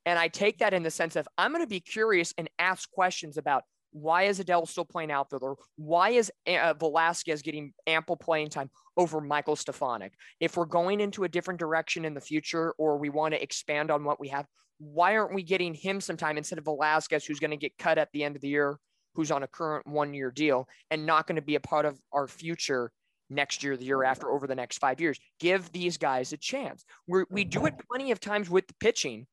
And I take that in the sense of I'm going to be curious and ask questions about why is Adell still playing outfielder? Why is uh, Velasquez getting ample playing time over Michael Stefanic? If we're going into a different direction in the future or we want to expand on what we have, why aren't we getting him some time instead of Velasquez, who's going to get cut at the end of the year, who's on a current one year deal and not going to be a part of our future next year, the year mm-hmm. after, over the next five years? Give these guys a chance. we we do it mm-hmm. plenty of times with the pitching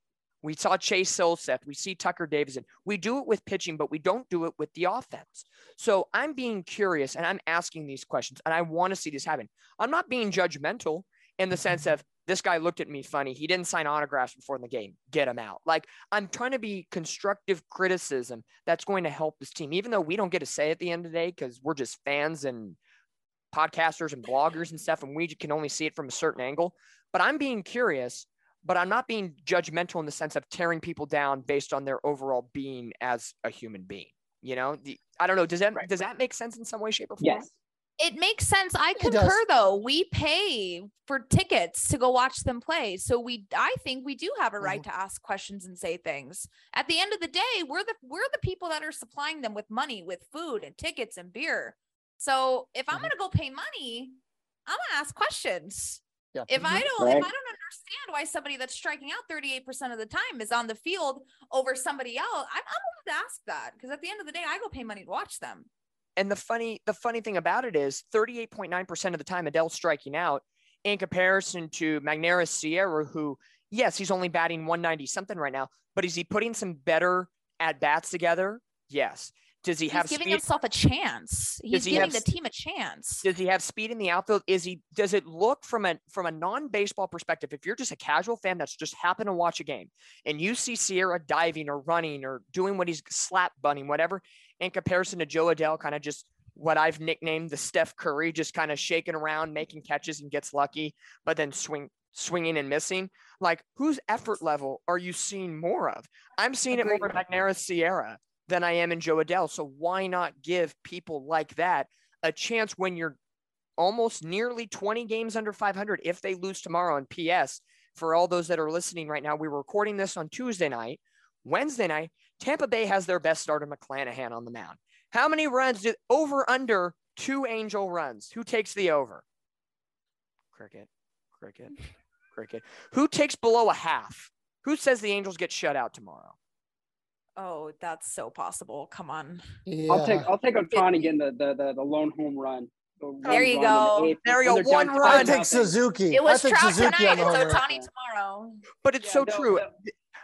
we saw Chase Silseth. We see Tucker Davidson. We do it with pitching, but we don't do it with the offense. So I'm being curious and I'm asking these questions and I want to see this happen. I'm not being judgmental in the sense mm-hmm. of this guy looked at me funny. He didn't sign autographs before the game. Get him out. Like I'm trying to be constructive criticism that's going to help this team, even though we don't get to say at the end of the day because we're just fans and podcasters and bloggers and stuff, and we can only see it from a certain angle. But I'm being curious but I'm not being judgmental in the sense of tearing people down based on their overall being as a human being. You know, the, I don't know. Does that right. does that make sense in some way, shape, or form? Yes. It makes sense. I concur though. We pay for tickets to go watch them play. So we I think we do have a right Mm-hmm. to ask questions and say things. At the end of the day, we're the we're the people that are supplying them with money, with food and tickets and beer. So if I'm Mhm. gonna go pay money, I'm gonna ask questions. Yeah. If I Mhm. don't if I don't understand why somebody that's striking out 38% of the time is on the field over somebody else, I'm, I'm willing to ask that because at the end of the day, I go pay money to watch them. And the funny the funny thing about it is 38.9% of the time Adell's striking out in comparison to Magneuris Sierra, who, yes, he's only batting 190 something right now, but is he putting some better at bats together? Yes. Does he He's have giving speed? himself a chance. He's he giving have the team a chance. Does he have speed in the outfield? Is he does it look from a from a non-baseball perspective, if you're just a casual fan that's just happened to watch a game and you see Sierra diving or running or doing what he's slap bunting, whatever, in comparison to Jo Adell, kind of just what I've nicknamed the Steph Curry, just kind of shaking around, making catches and gets lucky, but then swing swinging and missing. Like whose effort level are you seeing more of? I'm seeing it more in Magneuris Sierra than I am in Jo Adell. So why not give people like that a chance when you're almost nearly 20 games under 500 if they lose tomorrow? And P.S. For all those that are listening right now, we were recording this on Tuesday night. Wednesday night, Tampa Bay has their best starter, McClanahan, on the mound. How many runs did over under two angel runs? Who takes the over? Cricket, cricket, cricket. Who takes below a half? Who says the Angels get shut out tomorrow? Oh, that's so possible. Come on. I'll take I'll take Ohtani getting the the the, the lone home run. The There you run in the go. eighth There you go, one run. I 10 think. Suzuki. It was I Trout Suzuki tonight. It's home. Ohtani tomorrow. But it's Yeah, so no, true. no.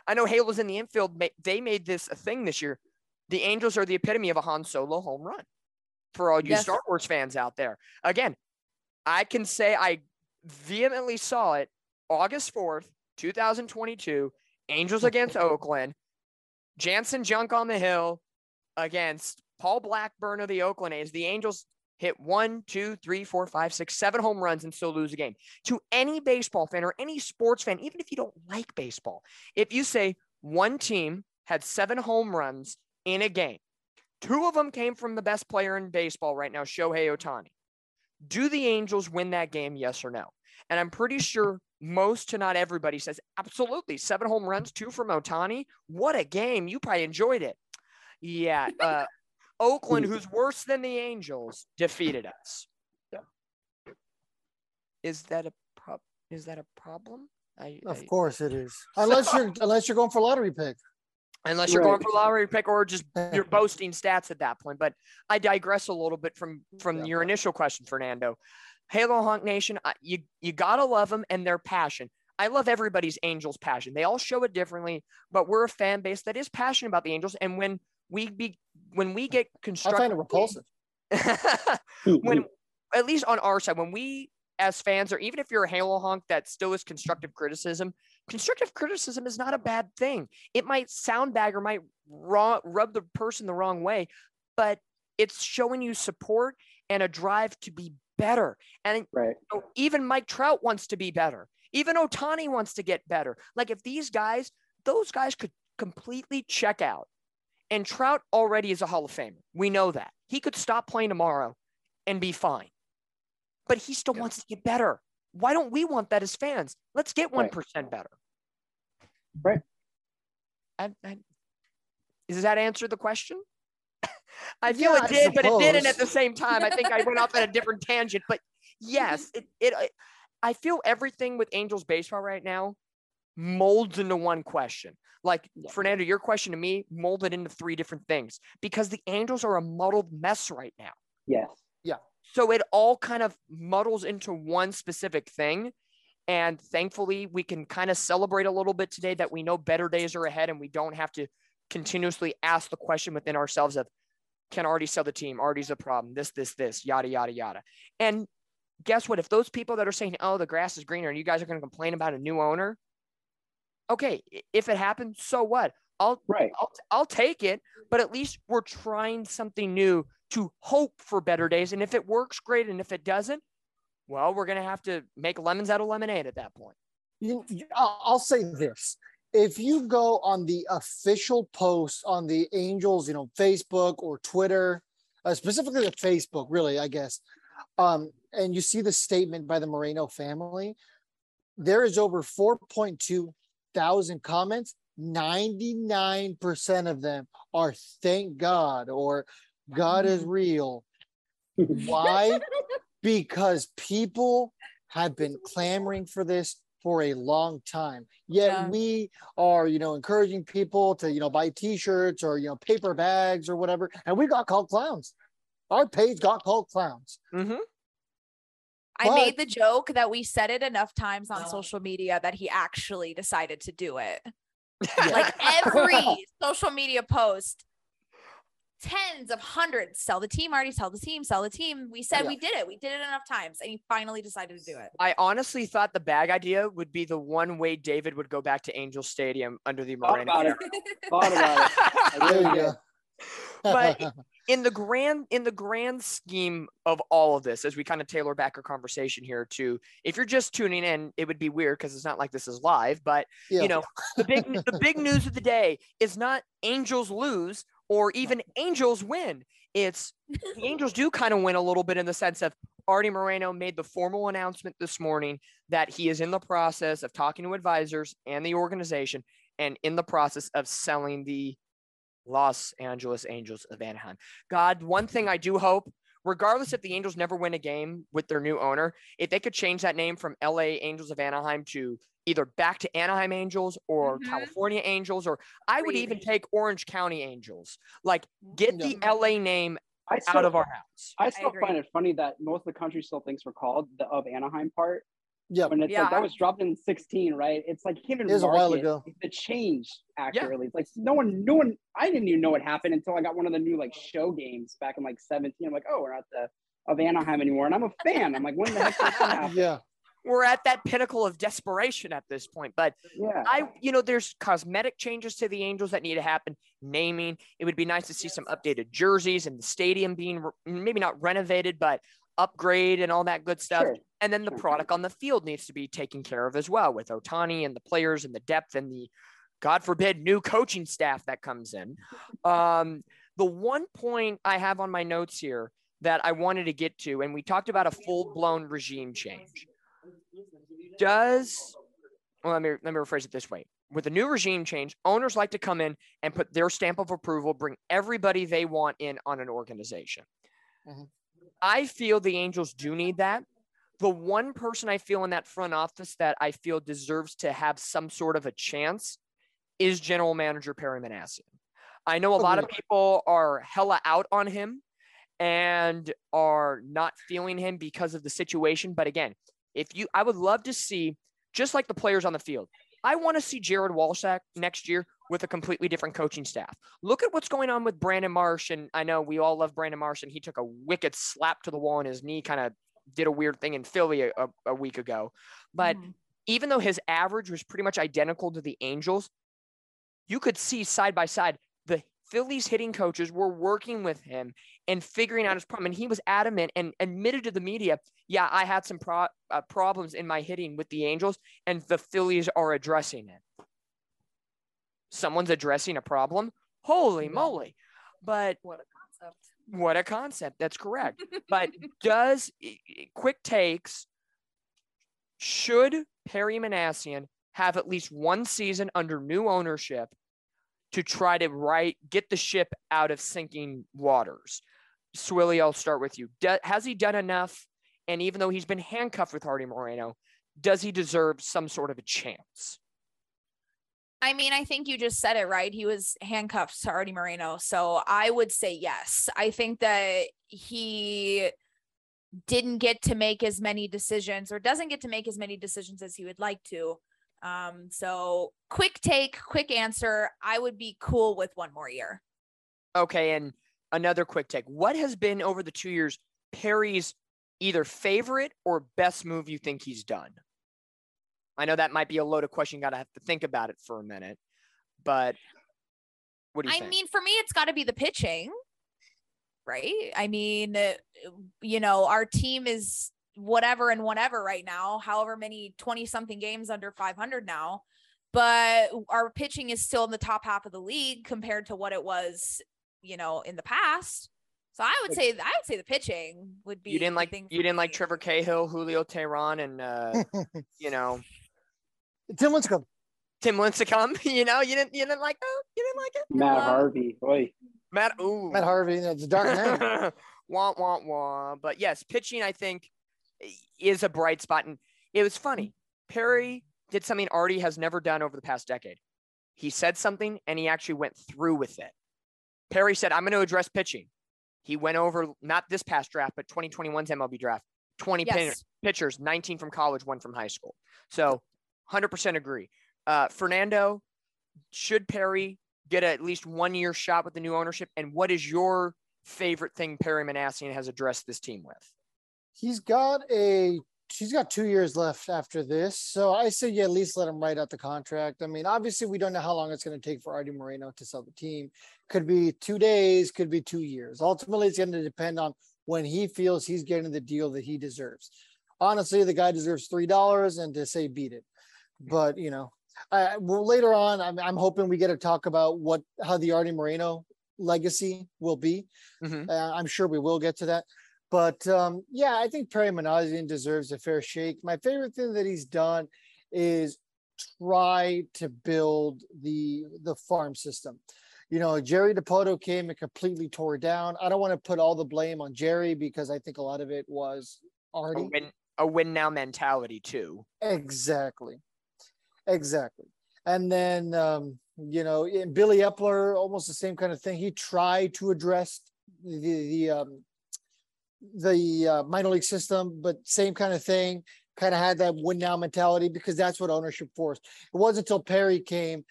I know Halo's in the infield. They made this a thing this year. The Angels are the epitome of a Han Solo home run for all you Yes. Star Wars fans out there. Again, I can say I vehemently saw it August 4th, 2022, Angels against Oakland. Janson Junk on the hill against Paul Blackburn of the Oakland A's. The Angels hit one, two, three, four, five, six, seven home runs and still lose a game. To any baseball fan or any sports fan, even if you don't like baseball, if you say one team had seven home runs in a game, two of them came from the best player in baseball right now, Shohei Ohtani. Do the Angels win that game? Yes or no? And I'm pretty sure most to not everybody says absolutely. Seven home runs, two from Ohtani. What a game. You probably enjoyed it. Yeah. Uh, Oakland, who's worse than the Angels, defeated us. Yeah. Is that a prob? Is that a problem? I, Of I- course it is. Unless you're unless you're going for lottery pick. unless you're going for lottery pick or just you're boasting stats at that point. But I digress a little bit from from Yeah. your initial question, Fernando. Halo Honk Nation, you you gotta love them and their passion. I love everybody's Angels passion. They all show it differently, but we're a fan base that is passionate about the Angels. And when we be when we get constructive. I constructive, find it repulsive. when at least on our side, when we as fans, or even if you're a Halo honk that still is constructive criticism, constructive criticism is not a bad thing. It might sound bad or might raw, rub the person the wrong way, but it's showing you support and a drive to be better. And right. so even Mike Trout wants to be better. Even Ohtani wants to get better. Like if these guys, those guys could completely check out. And Trout already is a Hall of Famer. We know that. He could stop playing tomorrow and be fine. But he still Yeah. wants to get better. Why don't we want that as fans? Let's get 1% better. Right. I, I, does that answer the question? I feel Yeah, it did, but it didn't at the same time. I think I went off at a different tangent. But yes, it, it I- I feel everything with Angels baseball right now molds into one question. Like Yeah. Fernando, your question to me molded into three different things because the Angels are a muddled mess right now. Yes. Yeah. So it all kind of muddles into one specific thing. And thankfully, we can kind of celebrate a little bit today that we know better days are ahead and we don't have to continuously ask the question within ourselves of can Arte sell the team, Arte's a problem, this, this, this, yada, yada, yada. And guess what? If those people that are saying, oh, the grass is greener and you guys are going to complain about a new owner, okay, if it happens, so what? I'll Right. I'll, I'll take it, but at least we're trying something new to hope for better days. And if it works, great. And if it doesn't, well, we're going to have to make lemons out of lemonade at that point. You, you- I'll, I'll say this: if you go on the official post on the Angels, you know, Facebook or Twitter, uh, specifically the Facebook, really, I guess, Um, and you see the statement by the Moreno family. There is over 4.2 thousand comments. 99% of them are thank God or God is Mm-hmm. real. Why? because people have been clamoring for this for a long time. Yet Yeah. we are, you know, encouraging people to, you know, buy t-shirts or, you know, paper bags or whatever. And we got called clowns. Our page got called clowns. I made the joke that we said it enough times on social media that he actually decided to do it. Like every social media post, tens of hundreds sell the team, Arte sell the team, sell the team. We said Yeah. we did it. We did it enough times, and he finally decided to do it. I honestly thought the bag idea would be the one way David would go back to Angel Stadium under the Thought Moreno. about it. Thought about it. There you go. But in the grand in the grand scheme of all of this as we kind of tailor back our conversation here to if you're just tuning in it would be weird because it's not like this is live but Yeah. you know the big the big news of the day is not angels lose or even angels win it's the angels do kind of win a little bit in the sense of arte moreno made the formal announcement this morning that he is in the process of talking to advisors and the organization and in the process of selling the Los Angeles Angels of Anaheim. God, one thing I do hope, regardless if the Angels never win a game with their new owner, if they could change that name from LA Angels of Anaheim to either back to Anaheim Angels or Mhm. California Angels, or I would even take Orange County Angels. Like, get the LA name I still, out of our house. I still agree. find it funny that most of the country still thinks we're called the of Anaheim part. Yeah. When it's like Yeah. that was dropped in 16, right? It's like can't even It was a while ago. The change accurately. It's like no one, no one. I didn't even know what happened until I got one of the new like show games back in like 17. I'm like, oh, we're not the of Anaheim anymore, and I'm a fan. I'm like, when the heck did that happen? Yeah. We're at that pinnacle of desperation at this point. But Yeah. I, you know, there's cosmetic changes to the Angels that need to happen. Naming. It would be nice to see some updated jerseys and the stadium being re- maybe not renovated, but upgrade and all that good stuff. Sure. And then the Sure. product on the field needs to be taken care of as well with Ohtani and the players and the depth and the, God forbid, new coaching staff that comes in. Um, the one point I have on my notes here that I wanted to get to, and we talked about a full blown regime change. Does well, let me let me rephrase it this way. With a new regime change, owners like to come in and put their stamp of approval, bring everybody they want in on an organization. Mhm. I feel the Angels do need that. The one person I feel in that front office that I feel deserves to have some sort of a chance is general manager Perry Minasian. I know a oh, lot of people are hella out on him and are not feeling him because of the situation. But again, if you, I would love to see, just like the players on the field, I want to see Jared Walsack next year with a completely different coaching staff. Look at what's going on with Brandon Marsh. And I know we all love Brandon Marsh, and he took a wicked slap to the wall in his knee, kind of did a weird thing in Philly a, a, week ago. But Mhm. even though his average was pretty much identical to the Angels, you could see side by side the Phillies hitting coaches were working with him and figuring out his problem. And he was adamant and admitted to the media, yeah, I had some pro- uh, problems in my hitting with the Angels, and the Phillies are addressing it. Someone's addressing a problem. Holy Yeah. moly. But What a concept. what a concept. That's correct. But does quick takes should Perry Minasian have at least one season under new ownership to try to right get the ship out of sinking waters? Swilly, I'll start with you. Do, has he done enough? And even though he's been handcuffed with Arte Moreno, does he deserve some sort of a chance? I mean, I think you just said it right. He was handcuffed to Arte Moreno. So I would say yes. I think that he didn't get to make as many decisions or doesn't get to make as many decisions as he would like to. Um, so quick take, quick answer. I would be cool with one more year. Okay, and another quick take. What has been over the two years Perry's either favorite or best move you think he's done? I know that might be a loaded question. You got to have to think about it for a minute. But what do you I think? mean, for me, it's got to be the pitching, right? I mean, you know, our team is whatever and whatever right now, however many 20 something games under 500 now, but our pitching is still in the top half of the league compared to what it was, you know, in the past. So I would say I would say the pitching would be. You didn't like you didn't like. Trevor Cahill, Julio Teheran, and uh, you know Tim Lincecum. Tim Lincecum. You know you didn't you didn't like that. You didn't like it. Matt Uh, Harvey. Boy, Matt. Ooh. Matt Harvey. You know, the Dark Knight. wah wah wah. But yes, pitching I think is a bright spot, and it was funny. Perry did something Arte has never done over the past decade. He said something, and he actually went through with it. Perry said, "I'm going to address pitching." He went over not this past draft, but 2021's MLB draft. 20 pin- Yes. pitchers, 19 from college, one from high school. So 100% agree. Uh, Fernando, should Perry get at least one year shot with the new ownership? And what is your favorite thing Perry Minasian has addressed this team with? He's got a he's got two years left after this. So I say you at least let him write out the contract. I mean, obviously we don't know how long it's going to take for Arte Moreno to sell the team. Could be two days, could be two years. Ultimately, it's going to depend on when he feels he's getting the deal that he deserves. Honestly, the guy deserves three dollars and to say beat it. But you know, I, well, later on, I'm, I'm hoping we get to talk about what how the Arte Moreno legacy will be. Mhm. Uh, I'm sure we will get to that. But um, yeah, I think Perry Minasian deserves a fair shake. My favorite thing that he's done is try to build the the farm system. You know, Jerry Dipoto came and completely tore it down. I don't want to put all the blame on Jerry because I think a lot of it was A win, a win now mentality too. Exactly. Exactly. And then, um, you know, Billy Eppler, almost the same kind of thing. He tried to address the the um, the uh, minor league system, but same kind of thing. Kind of had that win now mentality because that's what ownership forced. It wasn't until Perry came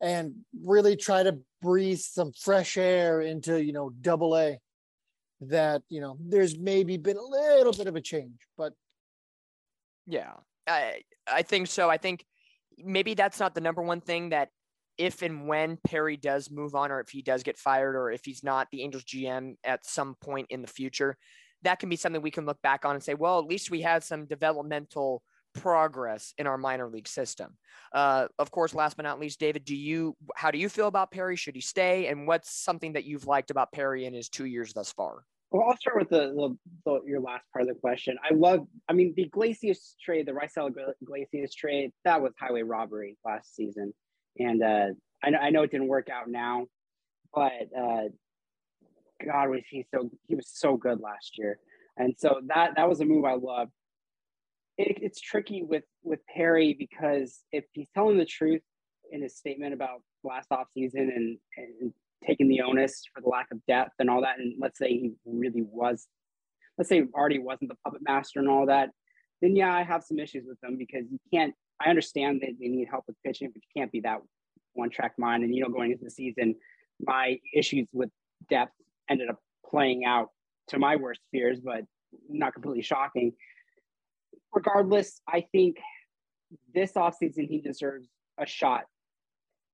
and really tried to breathe some fresh air into you know Double A that you know there's maybe been a little bit of a change, but Yeah, I I think so. I think maybe that's not the number one thing that if and when Perry does move on, or if he does get fired, or if he's not the Angels GM at some point in the future, that can be something we can look back on and say, well, at least we had some developmental progress in our minor league system. Uh, of course, last but not least, David, do you how do you feel about Perry? Should he stay? And what's something that you've liked about Perry in his two years thus far? Well, I'll start with the, the, the your last part of the question. I love, I mean, the Iglesias trade, the Raisel Iglesias trade, that was highway robbery last season, and uh, I know I know it didn't work out now, but uh, God was he so he was so good last year, and so that that was a move I loved. It, it's tricky with with Perry because if he's telling the truth in his statement about last offseason and, and taking the onus for the lack of depth and all that, and let's say he really was, let's say Arte wasn't the puppet master and all that, then yeah, I have some issues with them because you can't. I understand that they need help with pitching, but you can't be that one track mind. And you know, going into the season, my issues with depth ended up playing out to my worst fears, but not completely shocking. Regardless, I think this offseason he deserves a shot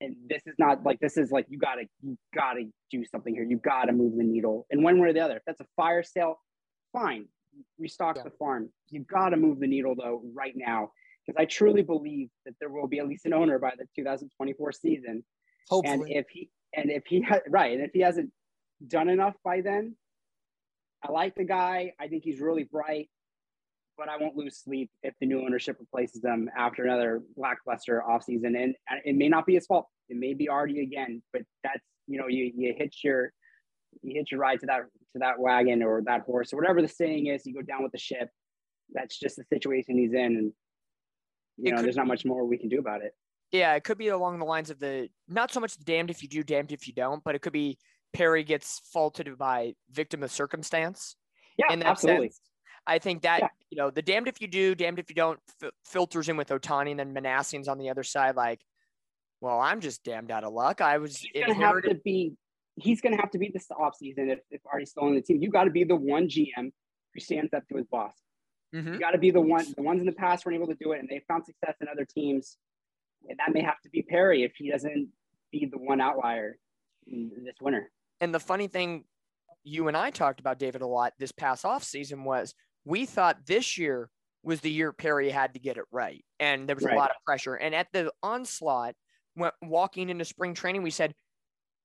and this is not like this is like you gotta you gotta do something here. You gotta move the needle, and one way or the other. If that's a fire sale, fine, restock Yeah. the farm. You gotta move the needle though right now, because I truly believe that there will be at least an owner by the 2024 season. Hopefully. And if he and if he ha- right, and if he hasn't done enough by then, I like the guy. I think he's really bright, but I won't lose sleep if the new ownership replaces them after another lackluster offseason. And and it may not be his fault. It may be Arte again, but that's you know you you hitch your you hitch your ride to that to that wagon or that horse or whatever the saying is. You go down with the ship. That's just the situation he's in, and you It know could there's not much more we can do about it. Yeah, it could be along the lines of the not so much damned if you do, damned if you don't, but it could be Perry gets faulted by victim of circumstance. Yeah, in that absolutely. sense. I think that Yeah. you know the damned if you do, damned if you don't f- filters in with Ohtani, and then Minasian's on the other side. Like, well, I'm just damned out of luck. I was he's gonna have to be he's gonna have to be this offseason if, if Arte's still on the team. You gotta be the one GM who stands up to his boss. Mhm. You gotta be the one the ones in the past weren't able to do it and they found success in other teams. And that may have to be Perry if he doesn't be the one outlier this winter. And the funny thing, you and I talked about David a lot this past off season was we thought this year was the year Perry had to get it right, and there was Right. a lot of pressure. And at the onslaught, when walking into spring training, we said,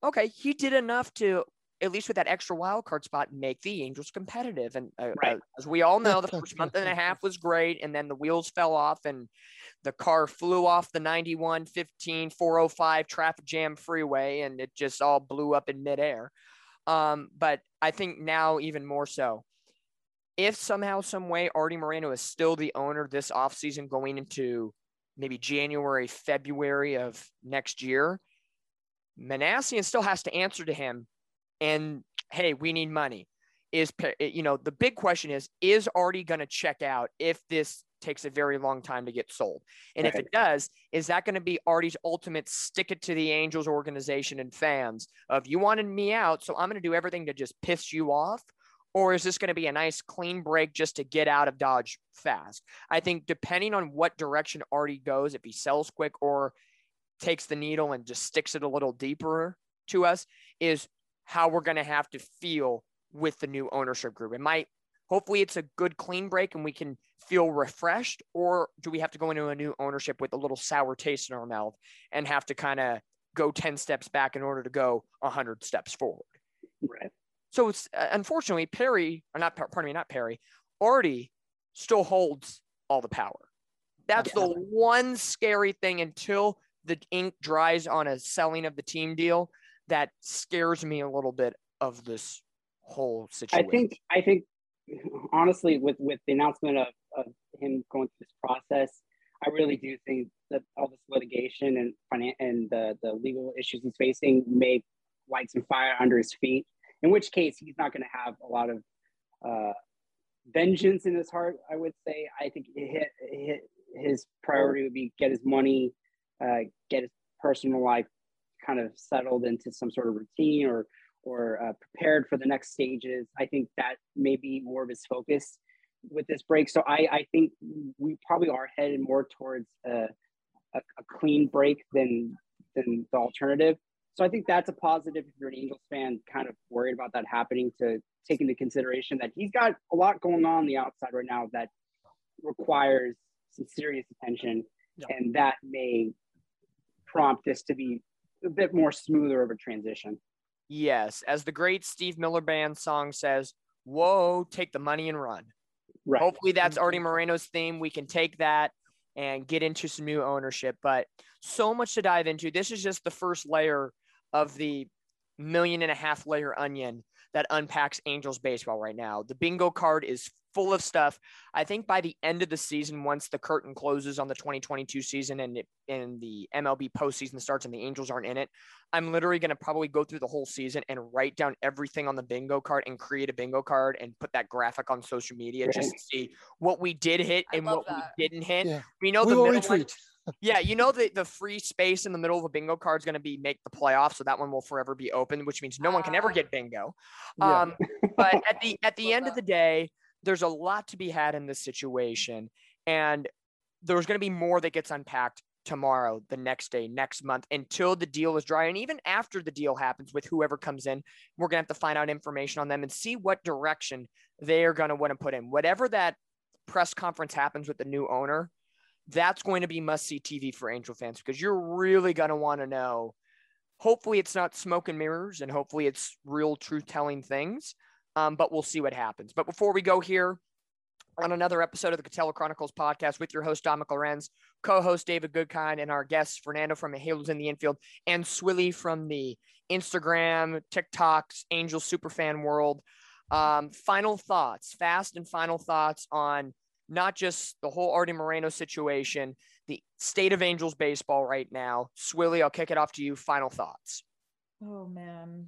okay, he did enough to at least with that extra wild card spot, make the Angels competitive. And uh, Right. uh, as we all know, the first month and a half was great, and then the wheels fell off, and the car flew off the 91 15 405 traffic jam freeway, and it just all blew up in midair. Um, but I think now even more so. If somehow, some way, Arte Moreno is still the owner this offseason going into maybe January, February of next year, Minasian still has to answer to him. And hey, we need money. Is you know the big question is is Arte going to check out if this takes a very long time to get sold? And if it does, is that going to be Arte's ultimate stick it to the Angels organization and fans of you wanted me out, so I'm going to do everything to just piss you off? Or is this going to be a nice clean break just to get out of Dodge fast? I think depending on what direction Arte goes, if he sells quick or takes the needle and just sticks it a little deeper to us, is how we're going to have to feel with the new ownership group. It might, hopefully, it's a good clean break and we can feel refreshed, or do we have to go into a new ownership with a little sour taste in our mouth and have to kind of go 10 steps back in order to go 100 steps forward? Right. So it's uh, unfortunately Perry, or not, pardon me, not Perry, Arte still holds all the power. That's the one scary thing until the ink dries on a selling of the team deal that scares me a little bit of this whole situation. I think I think honestly with with the announcement of, of him going through this process, I really do think that all this litigation and finan- and the the legal issues he's facing may light some fire under his feet. In which case, he's not going to have a lot of uh, vengeance in his heart. I would say. I think it hit, it hit, his priority would be get his money, uh, get his personal life kind of settled into some sort of routine or or uh, prepared for the next stages. I think that may be more of his focus with this break. So I, I think we probably are headed more towards a, a, a clean break than than the alternative. So I think that's a positive if you're an Angels fan, kind of worried about that happening. To take into consideration that he's got a lot going on, on the outside right now that requires some serious attention, Yeah. and that may prompt this to be a bit more smoother of a transition. yes, as the great Steve Miller Band song says, "Whoa, take the money and run." Right. Hopefully that's mm-hmm. Arte Moreno's theme. We can take that and get into some new ownership. But so much to dive into. This is just the first layer of the million and a half layer onion that unpacks Angels baseball right now. The bingo card is full of stuff. I think by the end of the season, once the curtain closes on the 2022 season and it, and the MLB postseason starts and the Angels aren't in it, I'm literally going to probably go through the whole season and write down everything on the bingo card and create a bingo card and put that graphic on social media just to see what we did hit and what that. we didn't hit. Yeah. We know we the will middle one, yeah, you know the the free space in the middle of a bingo card is going to be make the playoffs, so that one will forever be open, which means no one can ever Ah. get bingo. Yeah. Um, but at the at the Love end of the day, there's a lot to be had in this situation, and there's going to be more that gets unpacked tomorrow, the next day, next month, until the deal is dry, and even after the deal happens with whoever comes in, we're going to have to find out information on them and see what direction they are going to want to put in. Whatever that press conference happens with the new owner, that's going to be must see TV for Angel fans because you're really going to want to know. Hopefully, it's not smoke and mirrors, and hopefully, it's real, truth telling things. Um, but we'll see what happens. But before we go here on another episode of the Katella Chronicles podcast with your host, Dominick Lorenz, co host David Goodkind, and our guests, Fernando from Halos in the Infield and Swilly from the Instagram, TikToks, Angel Superfan world. Um, final thoughts, fast and final thoughts on not just the whole Arte Moreno situation, the state of Angels baseball right now. Swilly, I'll kick it off to you. Final thoughts. Oh man.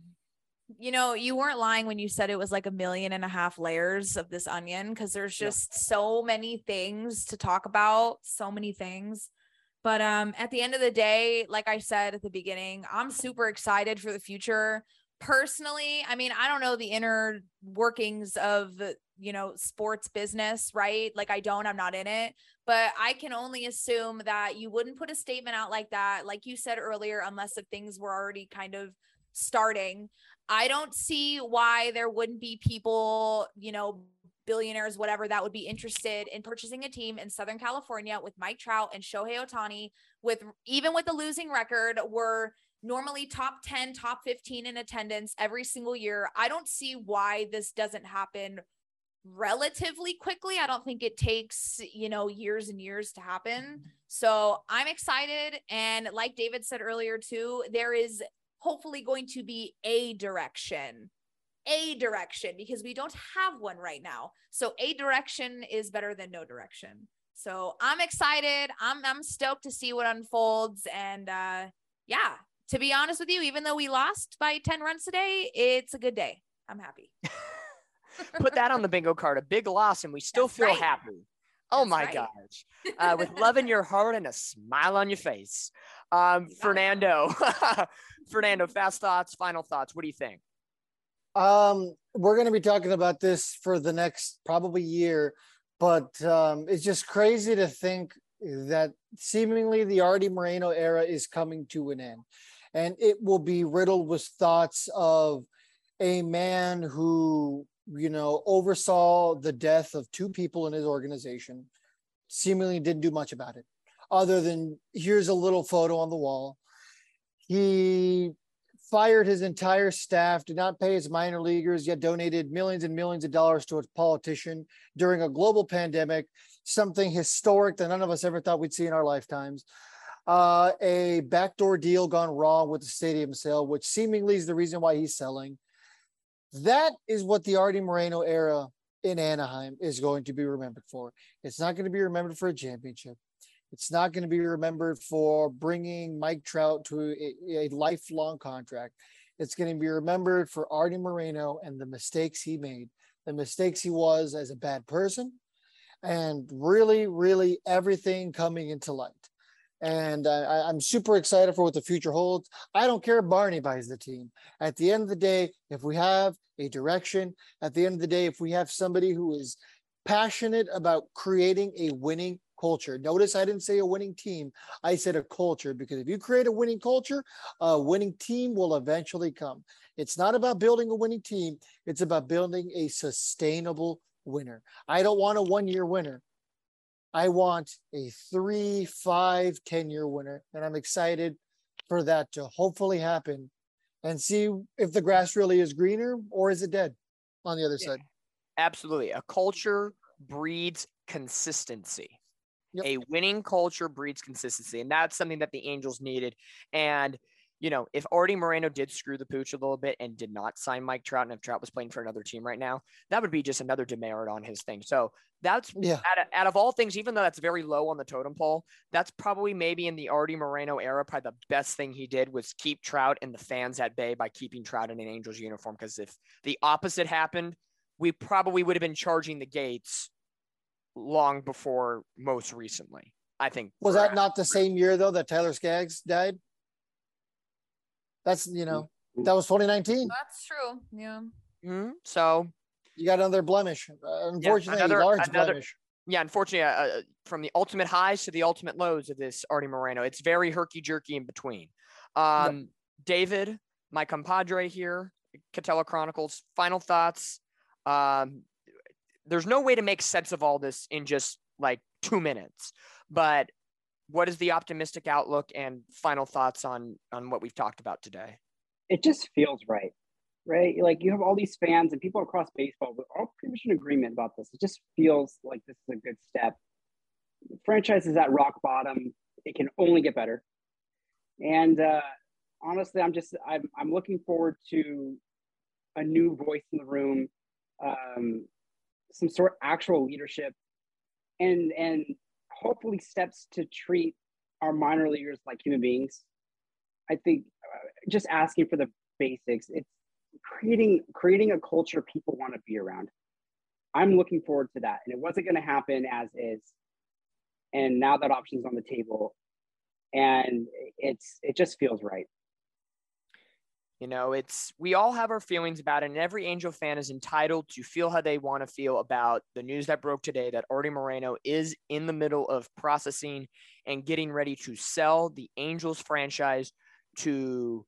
You know, you weren't lying when you said it was like a million and a half layers of this onion because there's Yeah. just so many things to talk about, so many things. But um at the end of the day, like I said at the beginning, I'm super excited for the future. Personally, I mean, I don't know the inner workings of, you know, sports business, right? Like I don't, I'm not in it, but I can only assume that you wouldn't put a statement out like that, like you said earlier, unless the things were already kind of starting. I don't see why there wouldn't be people, you know, billionaires, whatever, that would be interested in purchasing a team in Southern California with Mike Trout and Shohei Ohtani, with even with the losing record, we're normally top 10, top 15 in attendance every single year. I don't see why this doesn't happen relatively quickly. I don't think it takes, you know, years and years to happen. Mm-hmm. So I'm excited. And like David said earlier, too, there is hopefully going to be a direction, a direction, because we don't have one right now. So a direction is better than no direction. So I'm excited. I'm I'm stoked to see what unfolds. And uh yeah, to be honest with you, even though we lost by 10 runs today, it's a good day. I'm happy. Put that on the bingo card, a big loss, and we still That's feel right. happy. Oh That's my right. gosh. Uh, with love in your heart and a smile on your face. Um, You got it. Fernando, Fernando, fast thoughts, final thoughts. What do you think? Um, we're going to be talking about this for the next probably year, but um, it's just crazy to think that seemingly the Arte Moreno era is coming to an end, and it will be riddled with thoughts of a man who you know oversaw the death of two people in his organization, seemingly didn't do much about it, other than here's a little photo on the wall. He fired his entire staff, did not pay his minor leaguers, yet donated millions and millions of dollars to a politician during a global pandemic, something historic that none of us ever thought we'd see in our lifetimes. Uh, a backdoor deal gone wrong with the stadium sale, which seemingly is the reason why he's selling. That is what the Arte Moreno era in Anaheim is going to be remembered for. It's not going to be remembered for a championship. It's not going to be remembered for bringing Mike Trout to a, a lifelong contract. It's going to be remembered for Arte Moreno and the mistakes he made, the mistakes he was as a bad person, and really, really everything coming into light. And I, I'm super excited for what the future holds. I don't care if Barney buys the team. At the end of the day, if we have a direction, at the end of the day, if we have somebody who is passionate about creating a winning culture. Notice I didn't say a winning team. I said a culture because if you create a winning culture, a winning team will eventually come. It's not about building a winning team, it's about building a sustainable winner. I don't want a one year winner. I want a three, five, 10 year winner. And I'm excited for that to hopefully happen and see if the grass really is greener or is it dead on the other Yeah. side. Absolutely. A culture breeds consistency. Yep. A winning culture breeds consistency. And that's something that the Angels needed. And, you know, if Arte Moreno did screw the pooch a little bit and did not sign Mike Trout, and if Trout was playing for another team right now, that would be just another demerit on his thing. So that's Yeah. out of, out of all things, even though that's very low on the totem pole, that's probably maybe in the Arte Moreno era, probably the best thing he did was keep Trout and the fans at bay by keeping Trout in an Angels uniform. Because if the opposite happened, we probably would have been charging the gates long before most recently. I think. Was for- that not the same year though that Tyler Skaggs died? That's you know that was 2019. That's true. Yeah. Mhm. So You got another blemish. Uh, unfortunately, another- large another- blemish. yeah, unfortunately, uh, uh, from the ultimate highs to the ultimate lows of this Arte Moreno, it's very herky jerky in between. Um, David, my compadre here, Katella Chronicles. Final thoughts. Um, there's no way to make sense of all this in just like two minutes, but what is the optimistic outlook and final thoughts on on what we've talked about today? it just feels right, right? Like you have all these fans and people across baseball, we're all pretty much in agreement about this. It just feels like this is a good step. The franchise is at rock bottom. It can only get better. And uh, honestly, I'm just I'm I'm looking forward to a new voice in the room, um, some sort of actual leadership, and and hopefully steps to treat our minor leaguers like human beings. I think uh, just asking for the basics. It's creating creating a culture people want to be around. I'm looking forward to that, and it wasn't going to happen as is, and now that option's on the table, and it's it just feels right. You know, it's we all have our feelings about it, and every Angel fan is entitled to feel how they want to feel about the news that broke today that Arte Moreno is in the middle of processing and getting ready to sell the Angels franchise to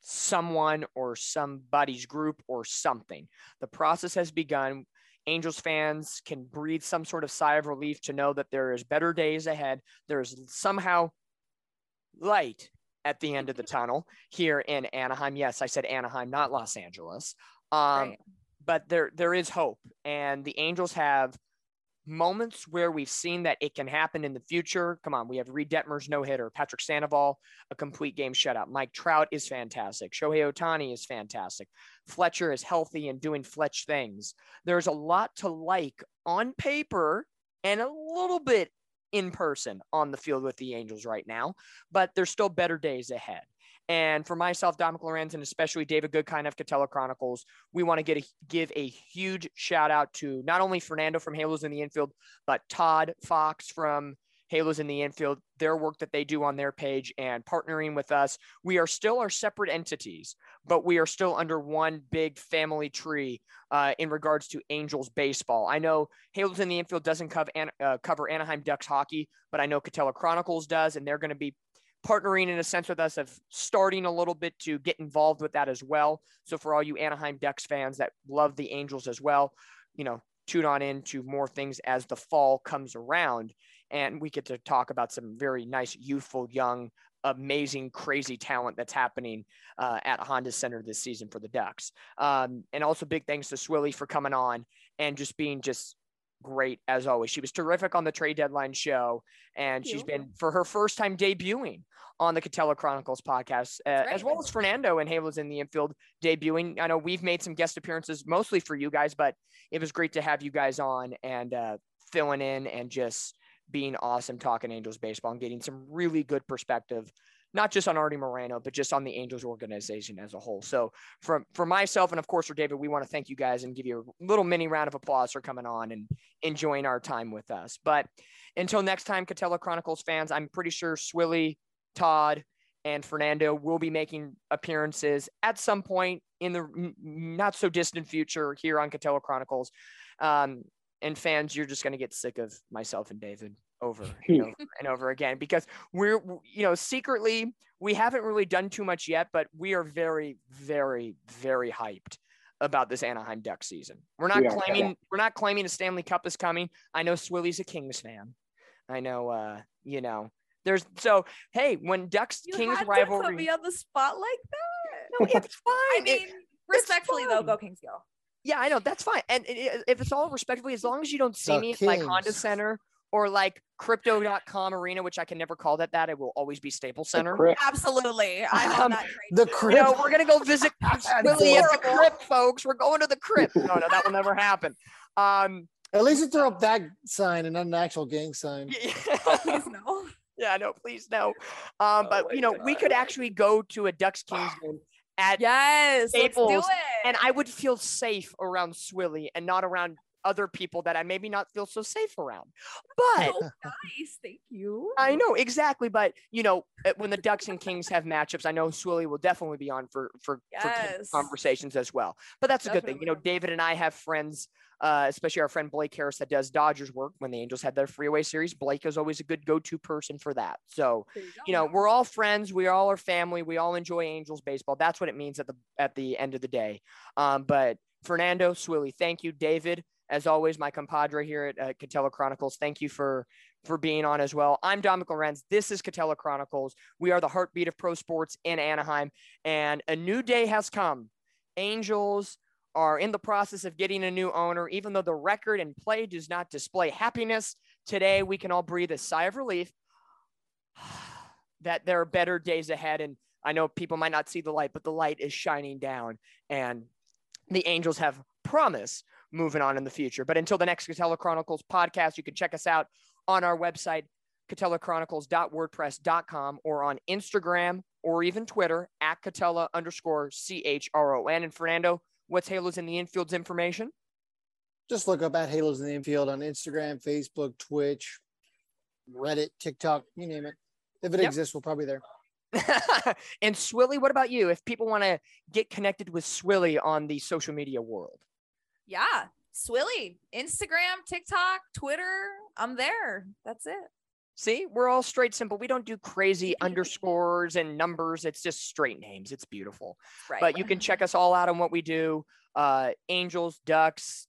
someone or somebody's group or something. The process has begun. Angels fans can breathe some sort of sigh of relief to know that there is better days ahead. There's somehow light at the end of the tunnel here in Anaheim. Yes, I said Anaheim, not Los Angeles. Um, Right. But there there is hope, and the Angels have moments where we've seen that it can happen in the future. Come on, we have Reid Detmers' no hitter, Patrick Sandoval, a complete game shutout. Mike Trout is fantastic. Shohei Ohtani is fantastic. Fletcher is healthy and doing Fletch things. There's a lot to like on paper and a little bit in person on the field with the Angels right now, but there's still better days ahead. And for myself, Dominick Lorenz, and especially David Goodkind of Katella Chronicles, we want to get a, give a huge shout out to not only Fernando from Halos in the Infield, but Todd Fox from Halos in the Infield, their work that they do on their page and partnering with us. We are still our separate entities, but we are still under one big family tree uh, in regards to Angels baseball. I know Halos in the Infield doesn't cover, uh, cover Anaheim Ducks hockey, but I know Katella Chronicles does, and they're going to be partnering in a sense with us of starting a little bit to get involved with that as well. So for all you Anaheim Ducks fans that love the Angels as well, you know, tune on in to more things as the fall comes around and we get to talk about some very nice youthful young amazing crazy talent that's happening uh, at honda center this season for the ducks um, and also big thanks to swilly for coming on and just being just great as always she was terrific on the trade deadline show and Thank she's you. been for her first time debuting on the Katella Chronicles podcast, uh, That's as well as Fernando and Halos in the infield debuting. I know we've made some guest appearances mostly for you guys, but it was great to have you guys on and uh, filling in and just being awesome talking Angels baseball and getting some really good perspective, not just on Arte Moreno, but just on the Angels organization as a whole. So from for myself and of course for David, we want to thank you guys and give you a little mini round of applause for coming on and enjoying our time with us. But until next time, Katella Chronicles fans, I'm pretty sure Swilly, Todd, and Fernando will be making appearances at some point in the not so distant future here on Katella Chronicles. Um, and fans, you're just going to get sick of myself and David over and over and over again because we're, you know, secretly, we haven't really done too much yet, but we are very, very, very hyped about this Anaheim Duck season. We're not We are, yeah. claiming we're not claiming a Stanley Cup is coming. I know Swilly's a Kings fan. I know, uh, you know, there's so hey, when Ducks You Kings had to put me on the spot like that. no, it's fine. I It- mean, respectfully though, go Kings go. Yeah, I know that's fine. And i- i- if it's all respectfully, as long as you don't see The me at, like Honda Center or like Crypto.com Arena, which I can never call that that, it will always be Staples Center. Crypt. Absolutely, I'm Um, that. The too. Crypt. You know, we're gonna go visit That's Willie at the crypt, folks. We're going to the crypt. No, no, that will never happen. Um, At least you throw up that sign and not an actual gang sign. Please no. yeah, no, please no. Um, but Oh my you know, we could actually go to a Ducks Kings game at, Yes, let's do Staples, it. and I would feel safe around Swilly and not around other people that I maybe not feel so safe around. But Oh, nice, thank you. I know exactly, but you know, uh, when the Ducks and Kings have matchups, I know Swilly will definitely be on for for, for conversations as well. But that's a good thing. You know, David and I have friends, uh, especially our friend Blake Harris that does Dodgers work. When the Angels had their freeway series, Blake is always a good go-to person for that. So you you know, we're all friends. We all are family. We all enjoy Angels baseball. That's what it means at the at the end of the day. Um, but Fernando Swilly, thank you, David. As always, my compadre here at uh, Katella Chronicles. Thank you for for being on as well. I'm Dominick Lorenz. This is Katella Chronicles. We are the heartbeat of pro sports in Anaheim, and a new day has come. Angels are in the process of getting a new owner, even though the record and play does not display happiness. Today, we can all breathe a sigh of relief that there are better days ahead. And I know people might not see the light, but the light is shining down, and the Angels have promise moving on in the future. But until the next Katella Chronicles podcast, you can check us out on our website, katellachronicles.wordpress.com, or on Instagram or even Twitter at Katella underscore C H R O N. And Fernando, what's Halos in the Infield's information? Just look up at Halos in the Infield on Instagram, Facebook, Twitch, Reddit, TikTok, you name it. If it Yep. exists, we'll probably there. and Swilly, what about you? If people want to get connected with Swilly on the social media world, Yeah, Swilly, Instagram, TikTok, Twitter. I'm there. That's it. see, we're all straight simple. We don't do crazy underscores and numbers. It's just straight names. It's beautiful. Right. But you can check us all out on what we do. Uh, Angels, Ducks,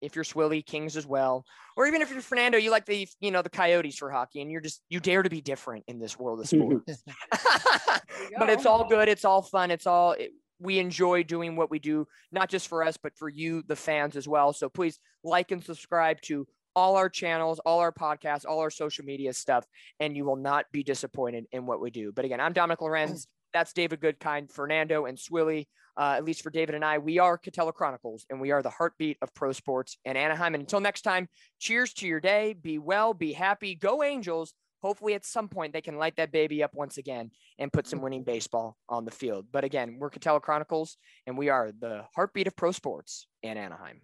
if you're Swilly, Kings as well, or even if you're Fernando, you like the you know the Coyotes for hockey, and you're just you dare to be different in this world of sports. but it's all good. It's all fun. It's all it, we enjoy doing what we do, not just for us, but for you, the fans as well. So please like and subscribe to all our channels, all our podcasts, all our social media stuff, and you will not be disappointed in what we do. But again, I'm Dominick Lorenz. That's David Goodkind, Fernando, and Swilly. Uh, at least for David and I, we are Katella Chronicles, and we are the heartbeat of pro sports in Anaheim. And until next time, cheers to your day. Be well, be happy. Go Angels. Hopefully, at some point, they can light that baby up once again and put some mm-hmm. winning baseball on the field. But again, we're Katella Chronicles, and we are the heartbeat of pro sports in Anaheim.